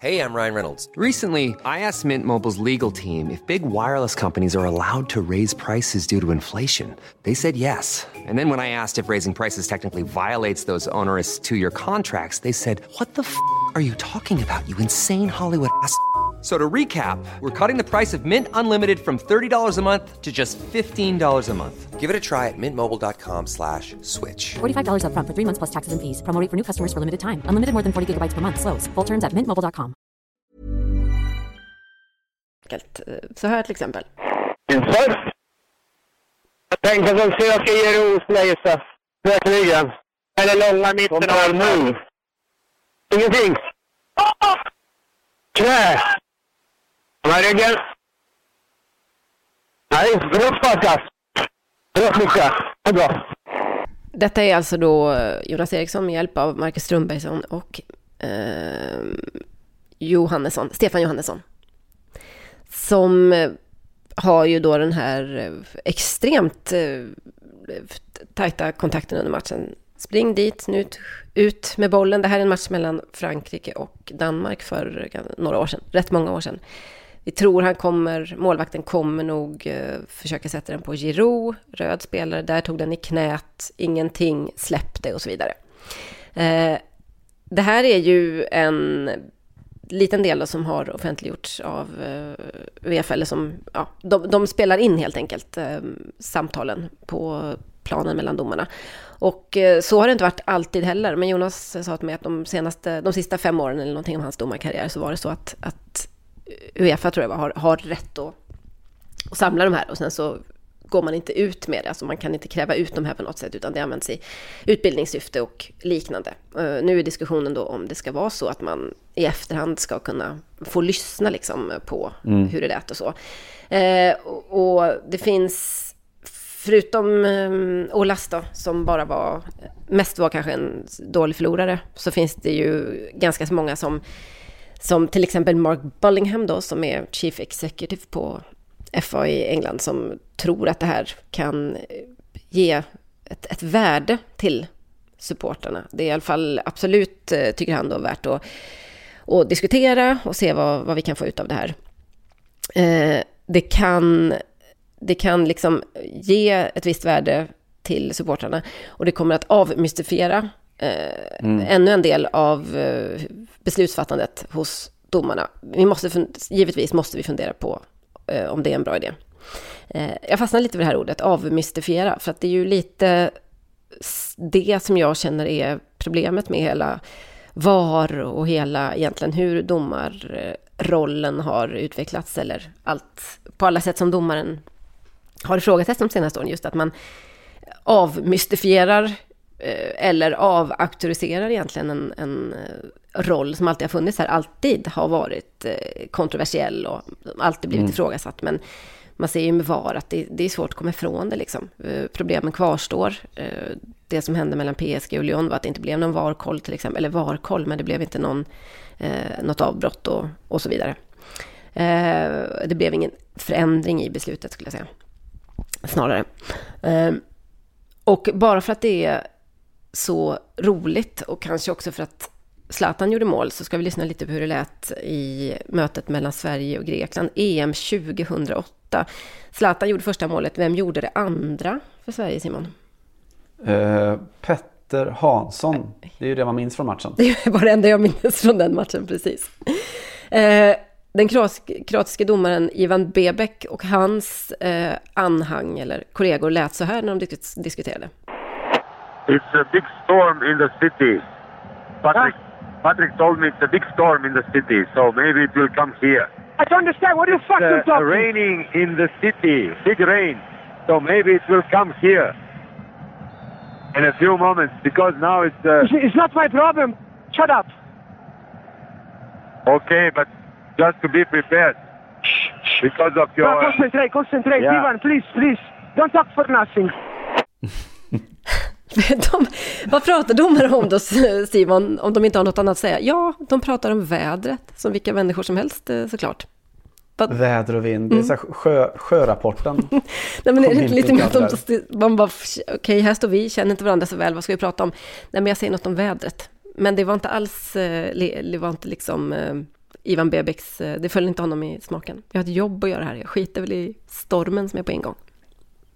Hej, jag Ryan Reynolds. Recently, I asked Mint Mobiles legal team if big wireless companies are allowed to raise prices due to inflation. They said yes. And then when I asked if raising prices technically violates those onerous two-year contracts, they said, what the f*** are you talking about, you insane Hollywood ass?" So to recap, we're cutting the price of Mint Unlimited from $30 a month to just $15 a month. Give it a try at mintmobile.com slash switch. $45 up front for three months plus taxes and fees. Promo for new customers for limited time. Unlimited more than 40 gigabytes per month. Slows. Full terms at mintmobile.com. Eh, så här till exempel. Inför? Jag tänkte att de söker Jeros Leisa. Verkligen. Eller långa mitten av nu. Ingenting. Knä! Med ryggen. Nej, bra sparkat. Bra Micke. Det är bra. Detta är alltså då eh, Jonas Eriksson med hjälp av Marcus Strömbergsson och eh, Johannesson, Stefan Johannesson. Som eh, har ju då den här eh, extremt eh, tajta kontakten under matchen Spring dit, nu ut, ut med bollen. Det här är en match mellan Frankrike och Danmark för några år sedan, rätt många år sedan. Vi tror han kommer, målvakten kommer nog eh, försöka sätta den på Giroud, röd spelare, där tog den i knät, ingenting, släppte och så vidare. Eh, det här är ju en liten del som har offentliggjorts av eh, VFL, eller som, ja, de, de spelar in helt enkelt samtalen på planen mellan domarna. Och så har det inte varit alltid heller. Men Jonas sa till mig att de, senaste, de sista fem åren eller någonting om hans domarkarriär så var det så att, att Uefa tror jag var, har, har rätt att, att samla de här och sen så går man inte ut med det. Alltså man kan inte kräva ut de här på något sätt utan det används i utbildningssyfte och liknande. Uh, nu är diskussionen då om det ska vara så att man i efterhand ska kunna få lyssna liksom på mm. hur det lät och så. Uh, och, och det finns förutom um, Olas då, som bara var, mest var kanske en dålig förlorare, så finns det ju ganska många som, som till exempel Mark Bullingham då, som är Chief Executive på FA i England, som tror att det här kan eh, ge ett, ett värde till supporterna. Det är i alla fall absolut, eh, tycker han då, värt att, att diskutera och se vad, vad vi kan få ut av det här. eh, det kan, det kan liksom ge ett visst värde till supportrarna och det kommer att avmystifiera eh, mm. ännu en del av eh, beslutsfattandet hos domarna. Vi måste, givetvis måste vi fundera på eh, om det är en bra idé. Jag fastnar lite vid det här ordet, avmystifiera, för att det är ju lite det som jag känner är problemet med hela VAR och hela egentligen hur domarrollen har utvecklats eller allt på alla sätt som domaren har ifrågasatt de senaste åren. Just att man avmystifierar eller avauktoriserar egentligen en, en eh, roll som alltid har funnits här, alltid har varit kontroversiell och alltid blivit mm. ifrågasatt. Men man ser ju med VAR att det, det, är svårt att komma ifrån det. Liksom. Eh, problemen kvarstår. Eh, det som hände mellan PSG och Lyon var att det inte blev någon VAR-koll till exempel, eller VAR-koll, men det blev inte någon, eh, något avbrott och, och så vidare. Det blev ingen förändring i beslutet skulle jag säga. Snarare. Och bara för att det är så roligt och kanske också för att Zlatan gjorde mål så ska vi lyssna lite på hur det lät i mötet mellan Sverige och Grekland, EM 2008. Zlatan gjorde första målet, vem gjorde det andra för Sverige, Simon? Uh, Petter Hansson, det är ju det man minns från matchen. [LAUGHS] Det var det enda jag minns från den matchen, precis. Uh, den kroatiske domaren Ivan Bebek och hans uh, anhang, eller kollegor, lät så här när de diskuterade. It's a big storm in the city. Patrick, Patrick told me it's a big storm in the city, so maybe it will come here. I don't understand. What are you fucking talking? It's raining in the city, big rain, so maybe it will come here in a few moments because now it's. Uh... It's not my problem. Shut up. Okay, but just to be prepared because of your. No, concentrate, concentrate, yeah. Ivan. Please, please, don't talk for nothing. [LAUGHS] [LAUGHS] De, vad pratar domare om då, Simon, om de inte har något annat att säga? Ja, de pratar om vädret, som vilka människor som helst eh, såklart. But... Väder och vind, mm. det är så sjö, sjörapporten. [LAUGHS] Nej men är det lite mer att de, man bara, okej okay, här står vi, känner inte varandra så väl, vad ska vi prata om? Nej men jag säger något om vädret. Men det var inte alls, eh, det var inte liksom eh, Ivan Bebeks, det föll inte honom i smaken. Jag har ett jobb att göra här, jag skiter väl i stormen som är på ingång.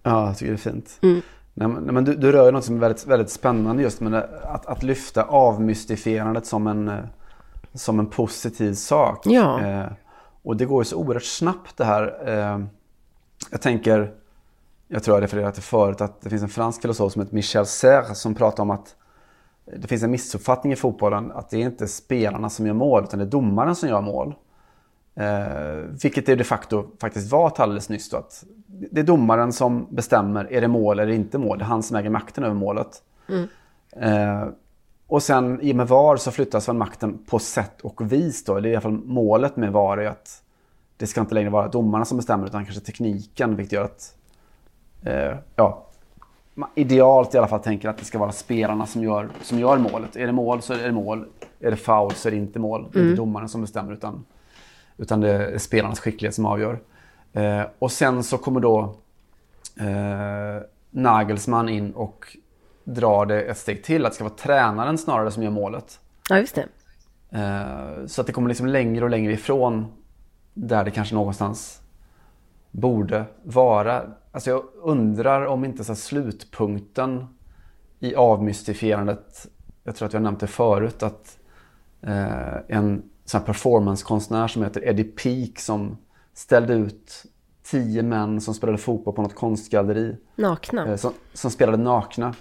Ja, jag tycker det är fint. Mm. Nej, men du, du rör något som är väldigt, väldigt spännande just med att, att lyfta avmystifierandet som en, eh, som en positiv sak. Ja. Eh, och det går ju så oerhört snabbt det här. Eh, jag tänker, jag tror jag refererade till förut, att det finns en fransk filosof som heter Michel Serre som pratar om att det finns en missuppfattning i fotbollen att det är inte spelarna som gör mål utan det är domaren som gör mål. Eh, vilket det de facto faktiskt var ett alldeles nyss. Då, att det är domaren som bestämmer, är det mål eller inte mål? Det är han som äger makten över målet. Mm. Eh, och sen i och med VAR så flyttas väl makten på sätt och vis. Då. Det är i alla fall målet med VAR är att det ska inte längre vara domarna som bestämmer utan kanske tekniken. Vilket gör att, eh, ja, idealt i alla fall tänker att det ska vara spelarna som gör, som gör målet. Är det mål så är det mål. Är det foul så är det inte mål. Det är mm. inte domaren som bestämmer utan utan det är spelarnas skicklighet som avgör. Eh, och sen så kommer då eh, Nagelsmann in och drar det ett steg till. Att det ska vara tränaren snarare som gör målet. Ja, just det. Eh, så att det kommer liksom längre och längre ifrån där det kanske någonstans borde vara. Alltså jag undrar om inte så slutpunkten i avmystifierandet, jag tror att jag nämnt det förut, att eh, en sån performancekonstnär som heter Eddie Peak som ställde ut tio män som spelade fotboll på något konstgalleri. Nakna? Eh, som, som spelade nakna.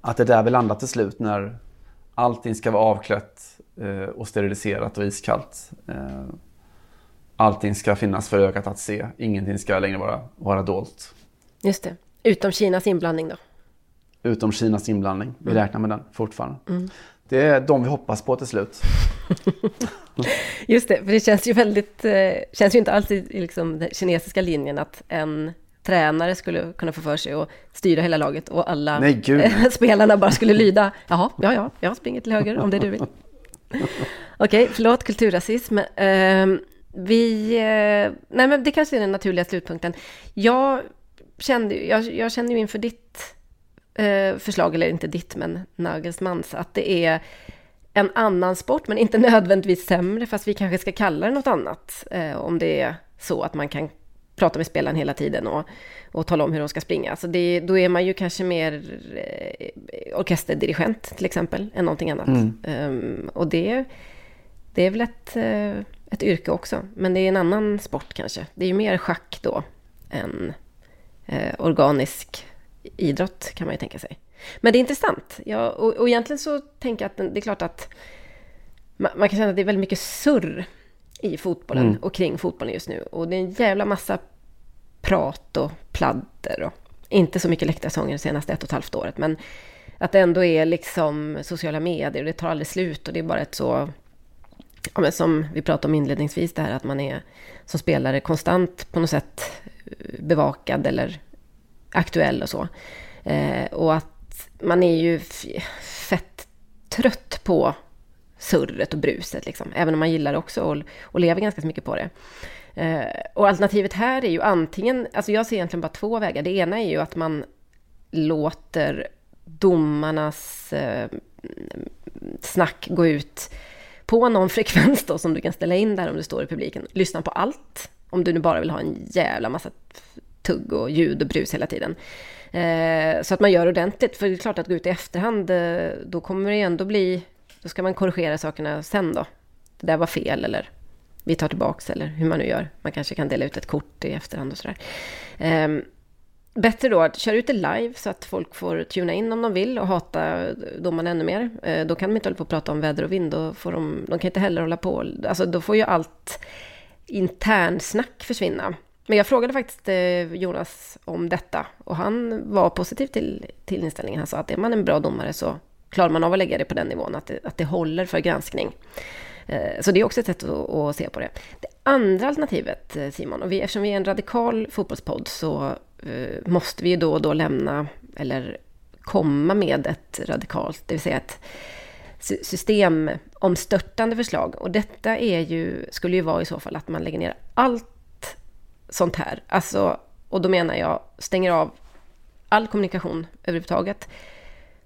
Att det är där vi landar till slut när allting ska vara avklätt eh, och steriliserat och iskallt. Eh, allting ska finnas för ögat att se. Ingenting ska längre vara, vara dolt. Just det. Utom Kinas inblandning då? Utom Kinas inblandning. Vi mm. räknar med den fortfarande. Mm. Det är de vi hoppas på till slut. [LAUGHS] [LAUGHS] Just det, för det känns ju väldigt, eh, känns ju inte alls i liksom den kinesiska linjen att en tränare skulle kunna få för sig att styra hela laget och alla Nej, [LAUGHS] spelarna bara skulle lyda. Jaha, ja, ja, jag springer till höger om det du vill. [LAUGHS] Okej, okay, förlåt kulturrasism. Uh, vi, uh, nej men det kanske är den naturliga slutpunkten. Jag kände, jag, jag kände ju inför ditt uh, förslag, eller inte ditt, men Nagelsmans, att det är en annan sport, men inte [LAUGHS] nödvändigtvis sämre, fast vi kanske ska kalla det något annat, eh, om det är så att man kan prata med spelaren hela tiden och, och tala om hur de ska springa. Så det, då är man ju kanske mer eh, orkesterdirigent till exempel, än någonting annat. Um, och det, det är väl ett, eh, ett yrke också, men det är en annan sport kanske. Det är ju mer schack då än eh, organisk idrott kan man ju tänka sig. Men det är intressant. Ja, och, och egentligen så tänker jag att det är klart att man, man kan känna att det är väldigt mycket surr i fotbollen och kring fotbollen just nu. Och det är en jävla massa prat och pladder och inte så mycket läktarsånger det senaste ett och ett halvt året. Men att det ändå är liksom sociala medier och det tar aldrig slut och det är bara ett så... Ja, men som vi pratade om inledningsvis, det här att man är som spelare konstant på något sätt bevakad eller aktuell och så. Eh, och att man är ju fett trött på surret och bruset, liksom. även om man gillar det också och, och lever ganska mycket på det. Eh, och alternativet här är ju antingen, alltså jag ser egentligen bara två vägar. Det ena är ju att man låter domarnas eh, snack gå ut på någon [LAUGHS] frekvens då som du kan ställa in där om du står i publiken. Lyssna på allt, om du nu bara vill ha en jävla massa tugg och ljud och brus hela tiden. Eh, så att man gör ordentligt, för det är klart att gå ut i efterhand, eh, då kommer det ändå bli, då ska man korrigera sakerna sen då. Det där var fel eller vi tar tillbaks eller hur man nu gör. Man kanske kan dela ut ett kort i efterhand och sådär. Eh, bättre då att köra ut det live så att folk får tuna in om de vill och hata domarna ännu mer. Eh, då kan de inte hålla på och prata om väder och vind. Då får de, de kan inte heller hålla på. Alltså då får ju allt internsnack försvinna. Men jag frågade faktiskt eh, Jonas om detta och han var positiv till, till inställningen. Han sa att är man en bra domare så klarar man av att lägga det på den nivån, att det, att det håller för granskning. Eh, så det är också ett sätt att, att se på det. Det andra alternativet, eh, Simon, och vi, eftersom vi är en radikal fotbollspodd så måste vi ju då och då lämna, eller komma med ett radikalt, det vill säga ett systemomstörtande förslag. Och detta är ju, skulle ju vara i så fall att man lägger ner allt sånt här. Alltså, och då menar jag stänger av all kommunikation överhuvudtaget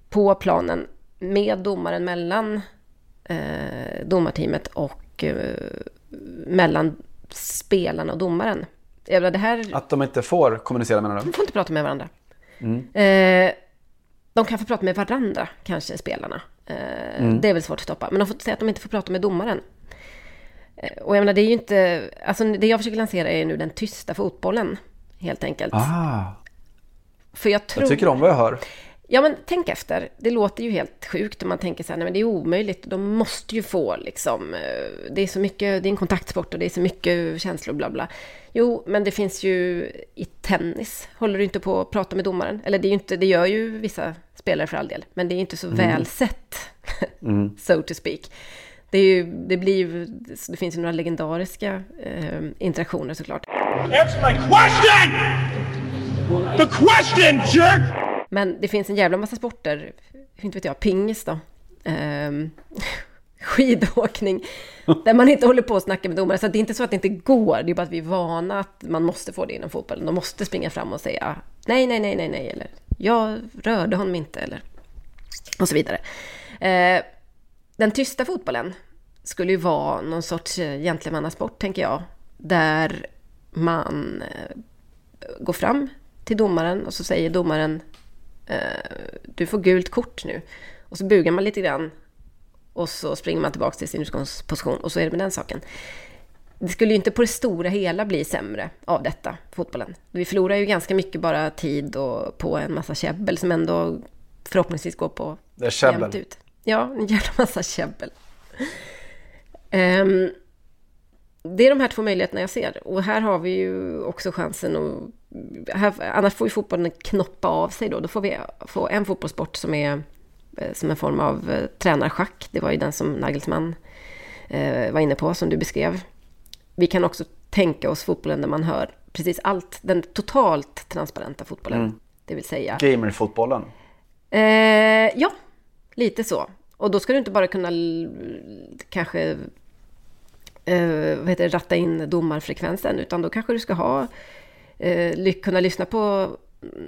på planen med domaren mellan eh, domarteamet och eh, mellan spelarna och domaren. Menar, det här... Att de inte får kommunicera menar du? De får inte prata med varandra. Eh, de kan få prata med varandra, kanske spelarna. Eh, Det är väl svårt att stoppa. Men de får säga att de inte får prata med domaren. Eh, och jag menar, det är ju inte... Alltså det jag försöker lansera är nu den tysta fotbollen, helt enkelt. Ah, För jag tror... jag tycker om vad jag hör. Ja, men tänk efter. Det låter ju helt sjukt om man tänker så här, nej men det är omöjligt. De måste ju få liksom, eh, det är så mycket, det är en kontaktsport och det är så mycket känslor, bla bla. Jo, men det finns ju i tennis, håller du inte på att prata med domaren? Eller det är ju inte, det gör ju vissa spelare för all del, men det är inte så väl sett, [LAUGHS] so to speak. Det, ju, det blir det finns ju några legendariska eh, interaktioner såklart. Answer my question! The question, jerk! Men det finns en jävla massa sporter, inte vet jag, pingis då. Ehm, [LAUGHS] skidåkning, där man inte håller på och snackar med domare. Så det är inte så att det inte går, det är bara att vi är vana att man måste få det inom fotbollen. De måste springa fram och säga nej, nej, nej, nej, nej, eller jag rörde honom inte, eller och så vidare. Eh, den tysta fotbollen skulle ju vara någon sorts eh, gentlemannasport, tänker jag, där man eh, går fram till domaren och så säger domaren eh, du får gult kort nu. Och så bugar man lite grann och så springer man tillbaka till sin utgångsposition och så är det med den saken. Det skulle ju inte på det stora hela bli sämre av detta, fotbollen. Vi förlorar ju ganska mycket bara tid och på en massa käbbel som ändå förhoppningsvis går på jämnt ut. Ja, en jävla massa käbbel. Ehm, det är de här två möjligheterna jag ser. Och här har vi ju också chansen att... Här, annars får ju fotbollen knoppa av sig då. Då får vi få en fotbollssport som är eh, som en form av eh, tränarschack. Det var ju den som Nagelsmann eh, var inne på, som du beskrev. Vi kan också tänka oss fotbollen där man hör precis allt. Den totalt transparenta fotbollen. Det vill säga Gamerfotbollen. Eh, ja, lite så. Och då ska du inte bara kunna kanske eh, vad heter det, ratta in domarfrekvensen, utan då kanske du ska ha, eh, kunna lyssna på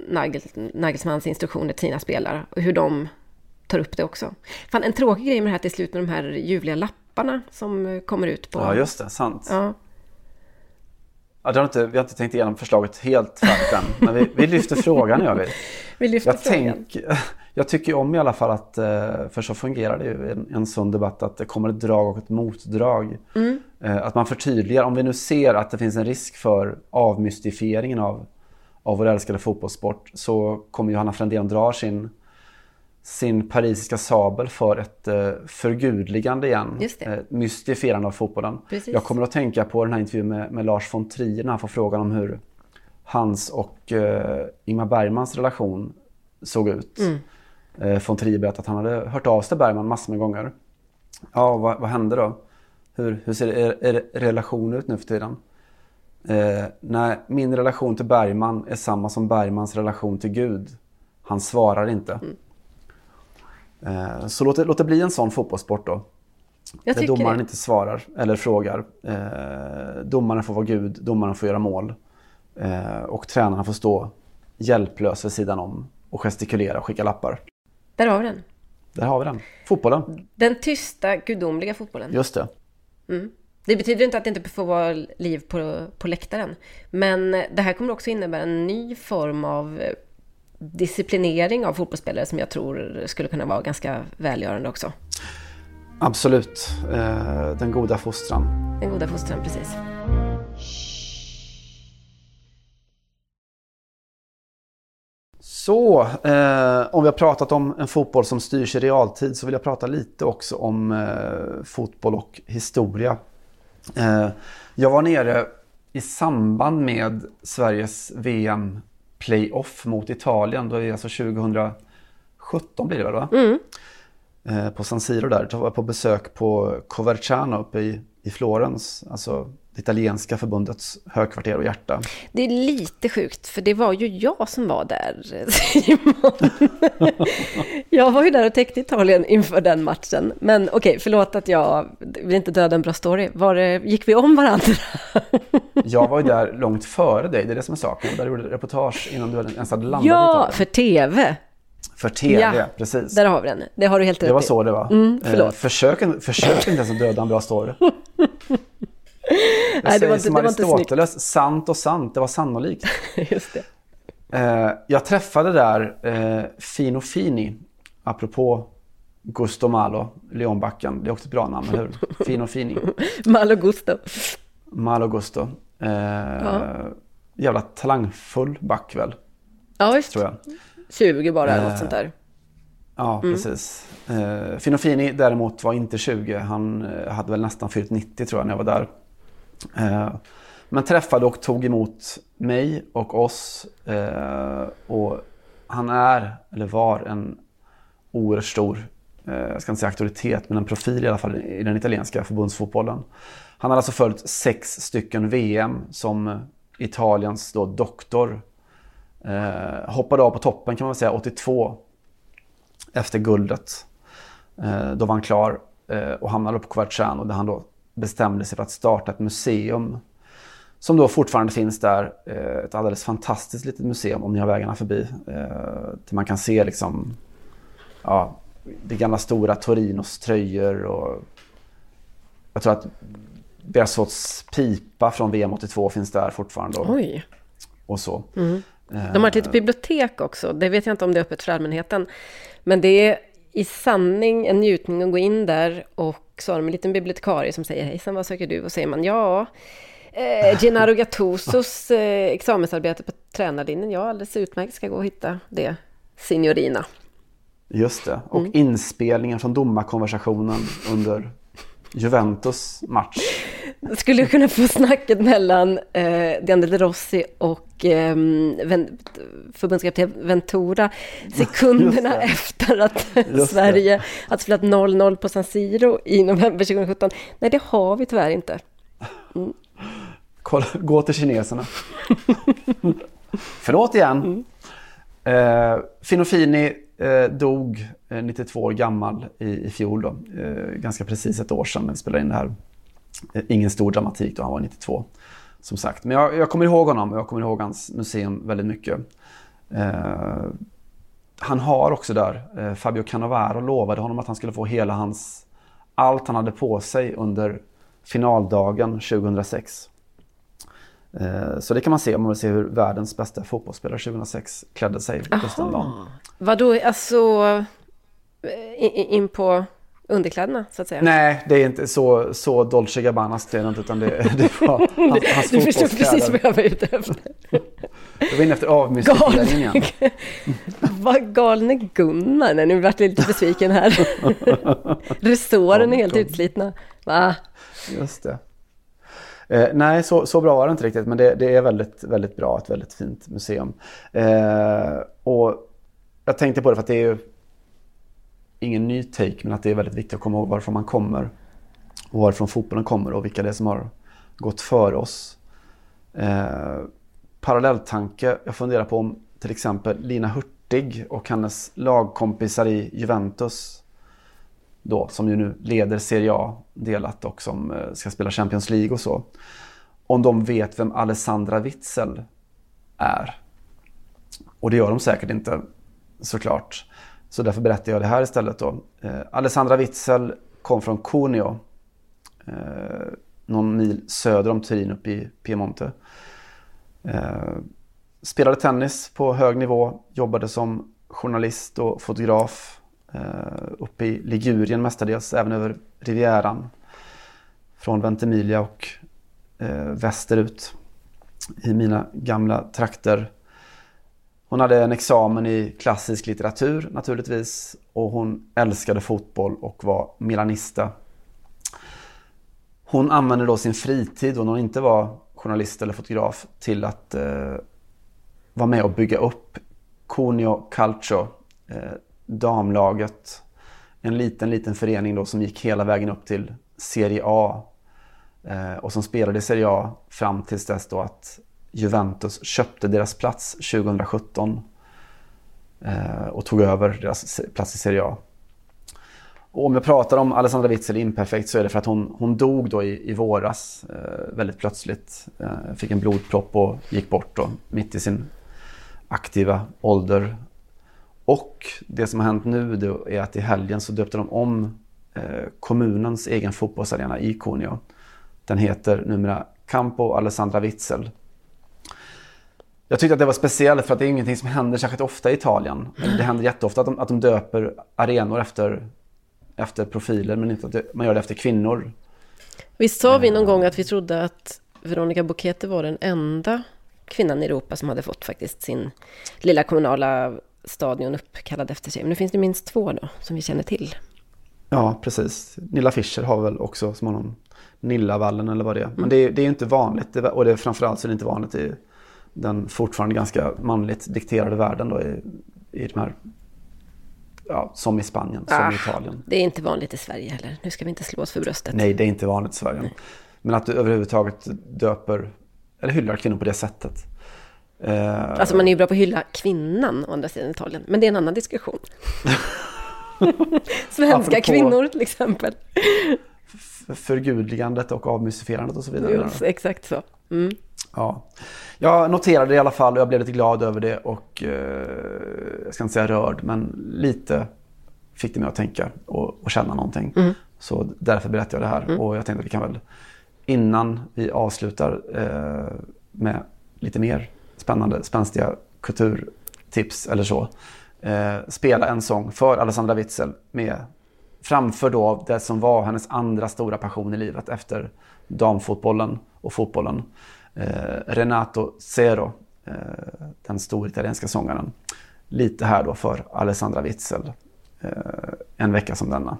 Nagel, Nagelsmans instruktioner till sina spelare och hur de tar upp det också. Fan, en tråkig grej med det här till slut med de här ljuvliga lapparna som eh, kommer ut på... Ja, just det. Sant. Ja. Ja, det har inte, vi har inte tänkt igenom förslaget helt färdigt än, men vi, vi lyfter frågan gör vi. Vi lyfter Jag, frågan. tänk, jag tycker om i alla fall att, eh, för så fungerar det ju i en, en sån debatt, att det kommer ett drag och ett motdrag. Eh, Att man förtydligar, om vi nu ser att det finns en risk för avmystifieringen av, av vår älskade fotbollssport så kommer Johanna Frändén dra sin, sin parisiska sabel för ett eh, förgudligande igen. Just det. Eh, mystifierande av fotbollen. Precis. Jag kommer att tänka på den här intervjun med, med Lars von Trier när han får frågan om hur hans och eh, Ingmar Bergmans relation såg ut. Mm. Eh, von Trier berättade att han hade hört av sig till Bergman massor med gånger. Ja, vad, vad hände då? Hur, hur ser er, er relation ut nu för tiden? Eh, nej, min relation till Bergman är samma som Bergmans relation till Gud. Han svarar inte. Mm. Eh, så låt det, låt det bli en sån fotbollssport då. Jag Där domaren det. inte svarar eller frågar. Eh, domaren får vara Gud, domaren får göra mål. Eh, och tränarna får stå hjälplös vid sidan om och gestikulera och skicka lappar. Där har vi den. Där har vi den. Fotbollen, Den tysta, gudomliga fotbollen. just det. Det betyder inte att det inte får vara liv på, på läktaren. Men det här kommer också innebära en ny form av disciplinering av fotbollsspelare som jag tror skulle kunna vara ganska välgörande också. Absolut. Eh, den goda fostran. Den goda fostran, precis. Så, eh, om vi har pratat om en fotboll som styrs i realtid så vill jag prata lite också om eh, fotboll och historia. Eh, jag var nere i samband med Sveriges VM-playoff mot Italien. Då är det alltså 2017 blir det väl va? Eh, på San Siro där. Då var jag på besök på Coverciano uppe i, i Florens. Alltså italienska förbundets högkvarter och hjärta. Det är lite sjukt, för det var ju jag som var där, [LAUGHS] Simon. jag var ju där och täckte Italien inför den matchen. Men okej, förlåt att jag vill inte döda en bra story. Var det, gick vi om varandra? [LAUGHS] Jag var ju där långt före dig, det är det som är saken. Där gjorde reportage innan du ens hade landat i ja, Italien. för TV. För TV, Ja, precis. Där har vi den. Det har du helt rätt Det var i. så det var. Mm, förlåt. Eh, försök, försök inte ens att döda en bra story. [LAUGHS] Jag Nej, det var inte- som det Aristoteles, sant och sant, det var sannolikt. [LAUGHS] Just det. Eh, jag träffade där eh, Fino Fini, apropå Gusto Malo, Leonbacken. Det är också ett bra namn, eller hur? [LAUGHS] Fino Fini. Malo Gusto. Malo Gusto. Eh, Jävla talangfull back väl, Ja, visst. tror jag. 20 bara, eller Eh, något sånt där. Ja, Mm. precis. Eh, Fino Fini däremot var inte 20. Han eh, hade väl nästan fyllt 90 tror jag när jag var där. Eh, men träffade och tog emot mig och oss. Eh, och han är, eller var, en oerhört stor, eh, jag ska inte säga auktoritet, men en profil i alla fall i den italienska förbundsfotbollen. Han har alltså följt sex stycken VM som Italiens då doktor. Eh, hoppade av på toppen kan man väl säga 82 efter guldet. Eh, då var han klar eh, och hamnade på Coverciano där han då bestämde sig för att starta ett museum som då fortfarande finns där. Eh, ett alldeles fantastiskt litet museum om ni har vägarna förbi. Eh, där man kan se liksom ja, det gamla stora Torinos tröjor och jag tror att Bersots pipa från VM 82 finns där fortfarande. Och, Oj. och så. De har ett litet bibliotek också. Det vet jag inte om det är öppet för allmänheten. Men det är i sanning en njutning att gå in där och så har de en liten bibliotekarie som säger hejsan, vad söker du? Och säger man ja, eh, Gennaro Gattusos [LAUGHS] eh, examensarbete på tränarlinjen. Ja, alldeles utmärkt, ska gå och hitta det, signorina. Just det. Och inspelningen från domarkonversationen under Juventus match. Skulle kunna få snacket mellan eh, De Rossi och eh, förbundskapten Ventura sekunderna efter att. Sverige hade spelat 0-0 på San Siro i november 2017. Nej, det har vi tyvärr inte. Kolla, gå till kineserna. Förlåt igen. Eh, Finofini eh, dog eh, 92 år gammal i, i fjol. Då. Eh, ganska precis ett år sedan när vi spelade in det här. Ingen stor dramatik då, han var 92. Som sagt. Men jag, jag kommer ihåg honom och jag kommer ihåg hans museum väldigt mycket. Eh, han har också där, eh, Fabio Cannavaro lovade honom att han skulle få hela hans, allt han hade på sig under finaldagen 2006. Eh, Så det kan man se om man vill se hur världens bästa fotbollsspelare 2006 klädde sig just den dagen. Vadå, alltså eh, in på underkläderna så att säga? Nej, det är inte så, så Dolce Gabbana det är inte, utan det, det var [LAUGHS] hans, hans du förstår precis vad jag var ute efter. Jag var inne efter avmystifieringen igen. [LAUGHS] Vad galne Gunnar? Nej, nu vart jag lite besviken här. [LAUGHS] Resåren är helt utslitna. Va? Just det. Eh, nej, så, så bra var det inte riktigt, men det, det är väldigt, väldigt bra. Ett väldigt fint museum. Eh, och jag tänkte på det för att det är ju ingen ny take, men att det är väldigt viktigt att komma ihåg varifrån man kommer. Och varifrån fotbollen kommer och vilka det är som har gått före oss. Eh, parallelltanke, jag funderar på om till exempel Lina Hurtig och hennes lagkompisar i Juventus då, som ju nu leder Serie A delat och som eh, ska spela Champions League och så. Om de vet vem Alessandra Witzel är. Och det gör de säkert inte, såklart. Så därför berättar jag det här istället då. Eh, Alessandra Witzel kom från Cuneo, eh, någon mil söder om Turin uppe i Piemonte. Eh, spelade tennis på hög nivå, jobbade som journalist och fotograf eh, uppe i Ligurien mestadels, även över Rivieran. Från Ventimiglia och eh, västerut i mina gamla trakter. Hon hade en examen i klassisk litteratur naturligtvis och hon älskade fotboll och var milanista. Hon använde då sin fritid, då när hon inte var journalist eller fotograf, till att eh, vara med och bygga upp Cuneo Calcio, eh, damlaget. En liten, liten förening då som gick hela vägen upp till Serie A eh, och som spelade i Serie A fram tills dess då att Juventus köpte deras plats 2017 eh, och tog över deras plats i Serie A. Och om jag pratar om Alessandra Witzel imperfekt så är det för att hon, hon dog då i, i våras eh, väldigt plötsligt. Eh, fick en blodpropp och gick bort då, mitt i sin aktiva ålder. Och det som har hänt nu då är att i helgen så döpte de om eh, kommunens egen fotbollsarena i Cuneo. Den heter numera Campo Alessandra Witzel. Jag tyckte att det var speciellt för att det är ingenting som händer särskilt ofta i Italien. Det händer jätteofta att de, att de döper arenor efter, efter profiler men inte att det, man gör det efter kvinnor. Visst sa vi någon gång att vi trodde att Veronica Bocchetti var den enda kvinnan i Europa som hade fått faktiskt sin lilla kommunala stadion uppkallad efter sig. Men nu finns det minst två då, som vi känner till. Ja, precis. Nilla Fischer har väl också som honom Nillavallen eller vad det är. Men det, är- det är inte vanligt. Och det är framförallt så är det inte vanligt i den fortfarande ganska manligt dikterade världen då i, i de här, ja, som i Spanien, som Ah. i Italien. Det är inte vanligt i Sverige heller. Nu ska vi inte slå oss för bröstet. Nej, det är inte vanligt i Sverige. Men att du överhuvudtaget döper, eller hyllar kvinnor på det sättet. Eh, Alltså man är ju bra på att hylla kvinnan å andra sidan i Italien. Men det är en annan diskussion. [LAUGHS] Svenska Apropå- kvinnor till exempel. förgudligandet och avmystifierandet och så vidare. Just, exakt så. Mm. Ja. Jag noterade det i alla fall och jag blev lite glad över det och eh, jag ska inte säga rörd men lite fick det mig att tänka och, och känna någonting. Så därför berättar jag det här och jag tänkte att vi kan väl innan vi avslutar eh, med lite mer spännande, spänstiga kulturtips eller så. Eh, spela en sång för Alessandra Witzel med framför då det som var hennes andra stora passion i livet efter damfotbollen och fotbollen. Eh, Renato Zero, eh, den stora italienska sångaren. Lite här då för Alessandra Witzel. Eh, en vecka som denna.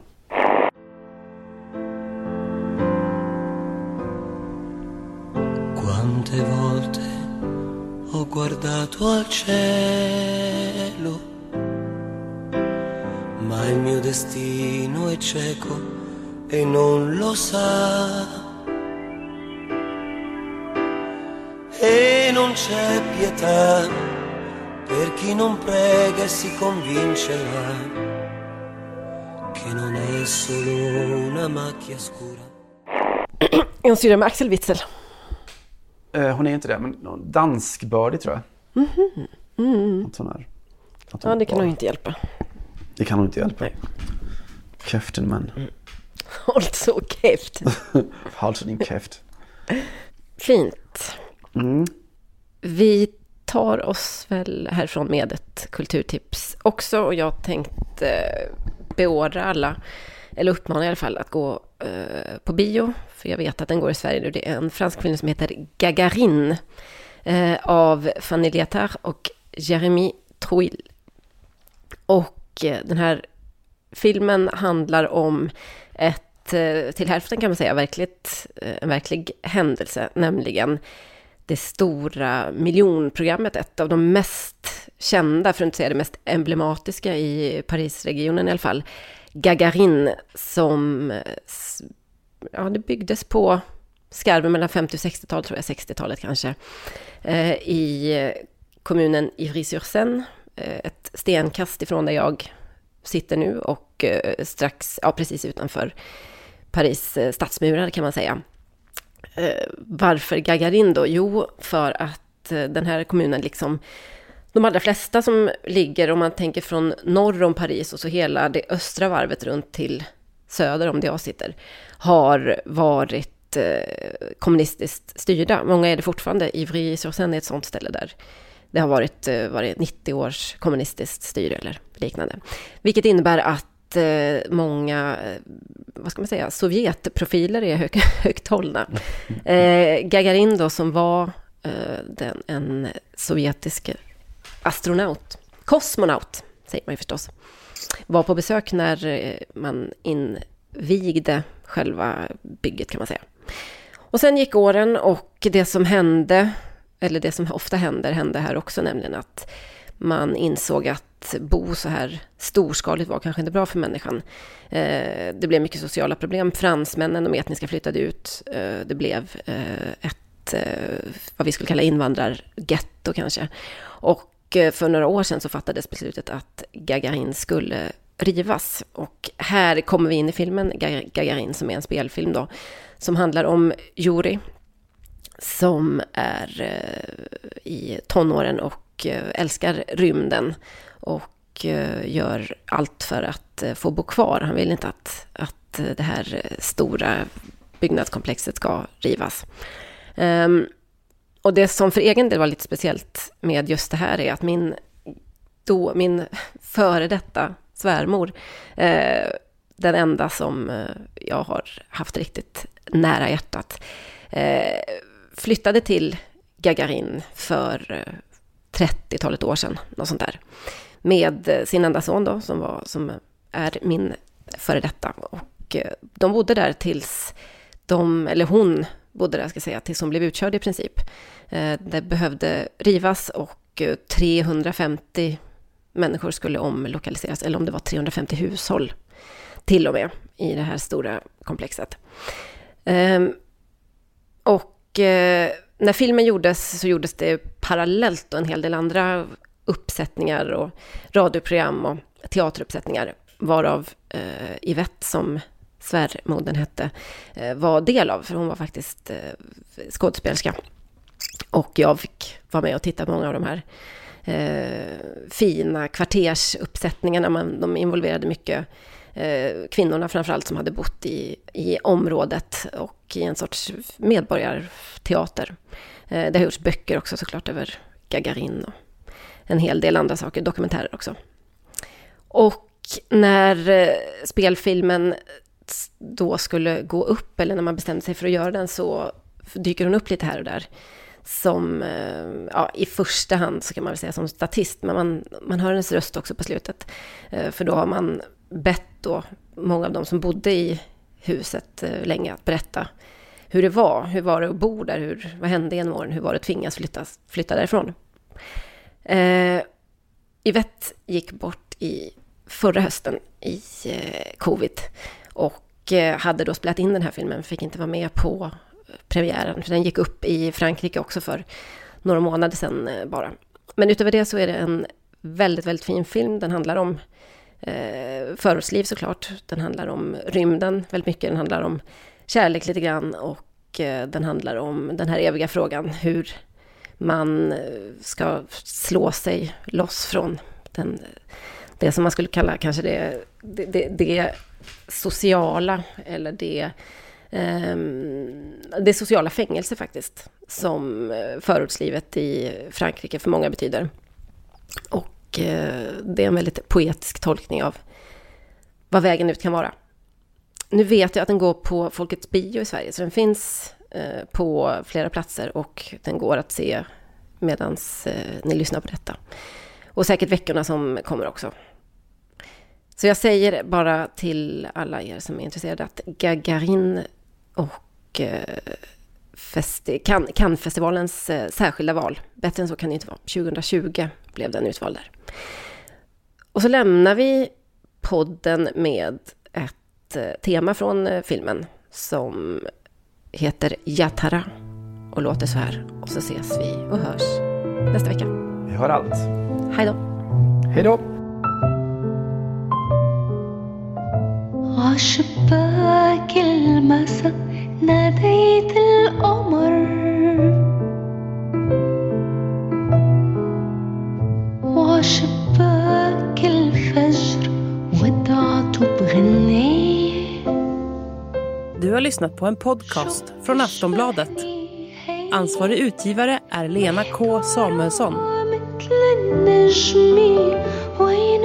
Quante volte ho guardato al cielo, il mio destino è cieco e non lo sa. E non c'è pietà per chi non prega e si convincerà che non è solo una macchia scura. Är hon syrra med Axel Witzel? Eh, hon är inte det, men danskbördig tror jag. Att hon är, att hon Ja, det kan ju inte hjälpa. Det kan hon inte hjälpa. Nej. Käften men. [LAUGHS] Håll så käft. [LAUGHS] Halsen din käft. Fint. Mm. Vi tar oss väl härifrån med ett kulturtips också och jag tänkte beordra alla, eller uppmana i alla fall, att gå eh, på bio. För jag vet att den går i Sverige nu. Det är en fransk film som heter Gagarin eh, av Fanny Liattard och Jeremy Trouille. Och eh, Eh, den här filmen handlar om ett, eh, till hälften kan man säga, verkligt, eh, en verklig händelse, nämligen det stora miljonprogrammet, ett av de mest kända, för att inte säga det mest emblematiska i Parisregionen i alla fall, Gagarin, som ja, det byggdes på skarven mellan 50 och 60-talet, tror jag, 60-talet kanske, i kommunen Ivry-sur-Seine, Eh, ett stenkast ifrån där jag sitter nu och eh, strax, ja precis utanför Paris eh, stadsmurar kan man säga. Varför Gagarin då? Jo, för att den här kommunen liksom de allra flesta som ligger, om man tänker från norr om Paris och så hela det östra varvet runt till söder om där jag sitter, har varit eh, kommunistiskt styrda. Många är det fortfarande. Ivry-sur-Seine är ett sånt ställe där det har varit, eh, varit 90 års kommunistiskt styre eller liknande. Vilket innebär att eh, många, eh, vad ska man säga, Sovjetprofiler är hög, [LAUGHS] högt hållna. [LAUGHS] Gagarin då som var den, en sovjetisk astronaut, kosmonaut säger man ju förstås, var på besök när man invigde själva bygget kan man säga. Och sen gick åren och det som hände, eller det som ofta händer, hände här också, nämligen att man insåg att bo så här storskaligt var kanske inte bra för människan. Eh, det blev mycket sociala problem. Fransmännen, de etniska, flyttade ut. Eh, det blev eh, ett, eh, vad vi skulle kalla invandrargetto kanske. Och eh, för några år sedan så fattades beslutet att Gagarin skulle rivas. Och här kommer vi in i filmen Gagarin som är en spelfilm då. Som handlar om Juri. Som är eh, i tonåren och eh, älskar rymden. Och eh, gör allt för att få bo kvar. Han vill inte att, att det här stora byggnadskomplexet ska rivas. Ehm, och det som för egen del var lite speciellt med just det här är att min, då, min före detta svärmor, eh, den enda som jag har haft riktigt nära hjärtat, eh, flyttade till Gagarin för eh, 30-talet år sedan, något sånt där. Med eh, sin enda son då, som, var, som är min före detta. Och eh, de bodde där tills de, eller hon bodde där, ska jag säga, tills hon blev utkörd i princip. Det behövde rivas och 350 människor skulle omlokaliseras, eller om det var 350 hushåll till och med i det här stora komplexet. Ehm, och och eh, när filmen gjordes så gjordes det parallellt och en hel del andra uppsättningar och radioprogram och teateruppsättningar, varav eh, Yvette som svärmodern hette, eh, var del av, för hon var faktiskt eh, skådespelerska. Och jag fick vara med och titta på många av de här eh, fina kvartersuppsättningarna. Man, de involverade mycket eh, kvinnorna framförallt som hade bott i, i området och i en sorts medborgarteater. Eh, det har gjorts böcker också såklart över Gagarin och en hel del andra saker, dokumentärer också. Och när eh, spelfilmen då skulle gå upp, eller när man bestämde sig för att göra den, så dyker hon upp lite här och där som, eh, ja, i första hand så kan man väl säga som statist, men man, man hör hennes röst också på slutet. För då har man bett då många av de som bodde i huset eh, länge att berätta hur det var. Hur var det att bo där? Hur, vad hände genom åren? Hur var det att tvingas flytta, flytta därifrån? Eh, Yvette gick bort i förra hösten i eh, covid och eh, hade då spelat in den här filmen, fick inte vara med på eh, premiären. För den gick upp i Frankrike också för några månader sedan eh, bara. Men utöver det så är det en väldigt, väldigt fin film. Den handlar om eh, förortsliv såklart. Den handlar om rymden väldigt mycket. Den handlar om kärlek lite grann och eh, den handlar om den här eviga frågan hur man eh, ska slå sig loss från den, det som man skulle kalla kanske det, det, det, det sociala eller det ehm, det sociala fängelse faktiskt, som eh, förortslivet i Frankrike för många betyder. Och eh, det är en väldigt poetisk tolkning av vad vägen ut kan vara. Nu vet jag att den går på Folkets bio i Sverige, så den finns eh, på flera platser och den går att se medan eh, ni lyssnar på detta. Och säkert veckorna som kommer också. Så jag säger bara till alla er som är intresserade att Gagarin och eh, Cannes-festivalens eh, särskilda val. Bättre än så kan det inte vara. 2020 blev den utvald där. Och så lämnar vi podden med ett eh, tema från eh, filmen som heter Yatara och låter så här. Och så ses vi och hörs nästa vecka. Vi hör allt. Hej då. Hej då. عشباك المسا ناديت القمر وعشباك الفجر ودعته بغنية Du har lyssnat på en podcast från Aftonbladet. Ansvarig utgivare är Lena K Samuelsson. مثل النجم وين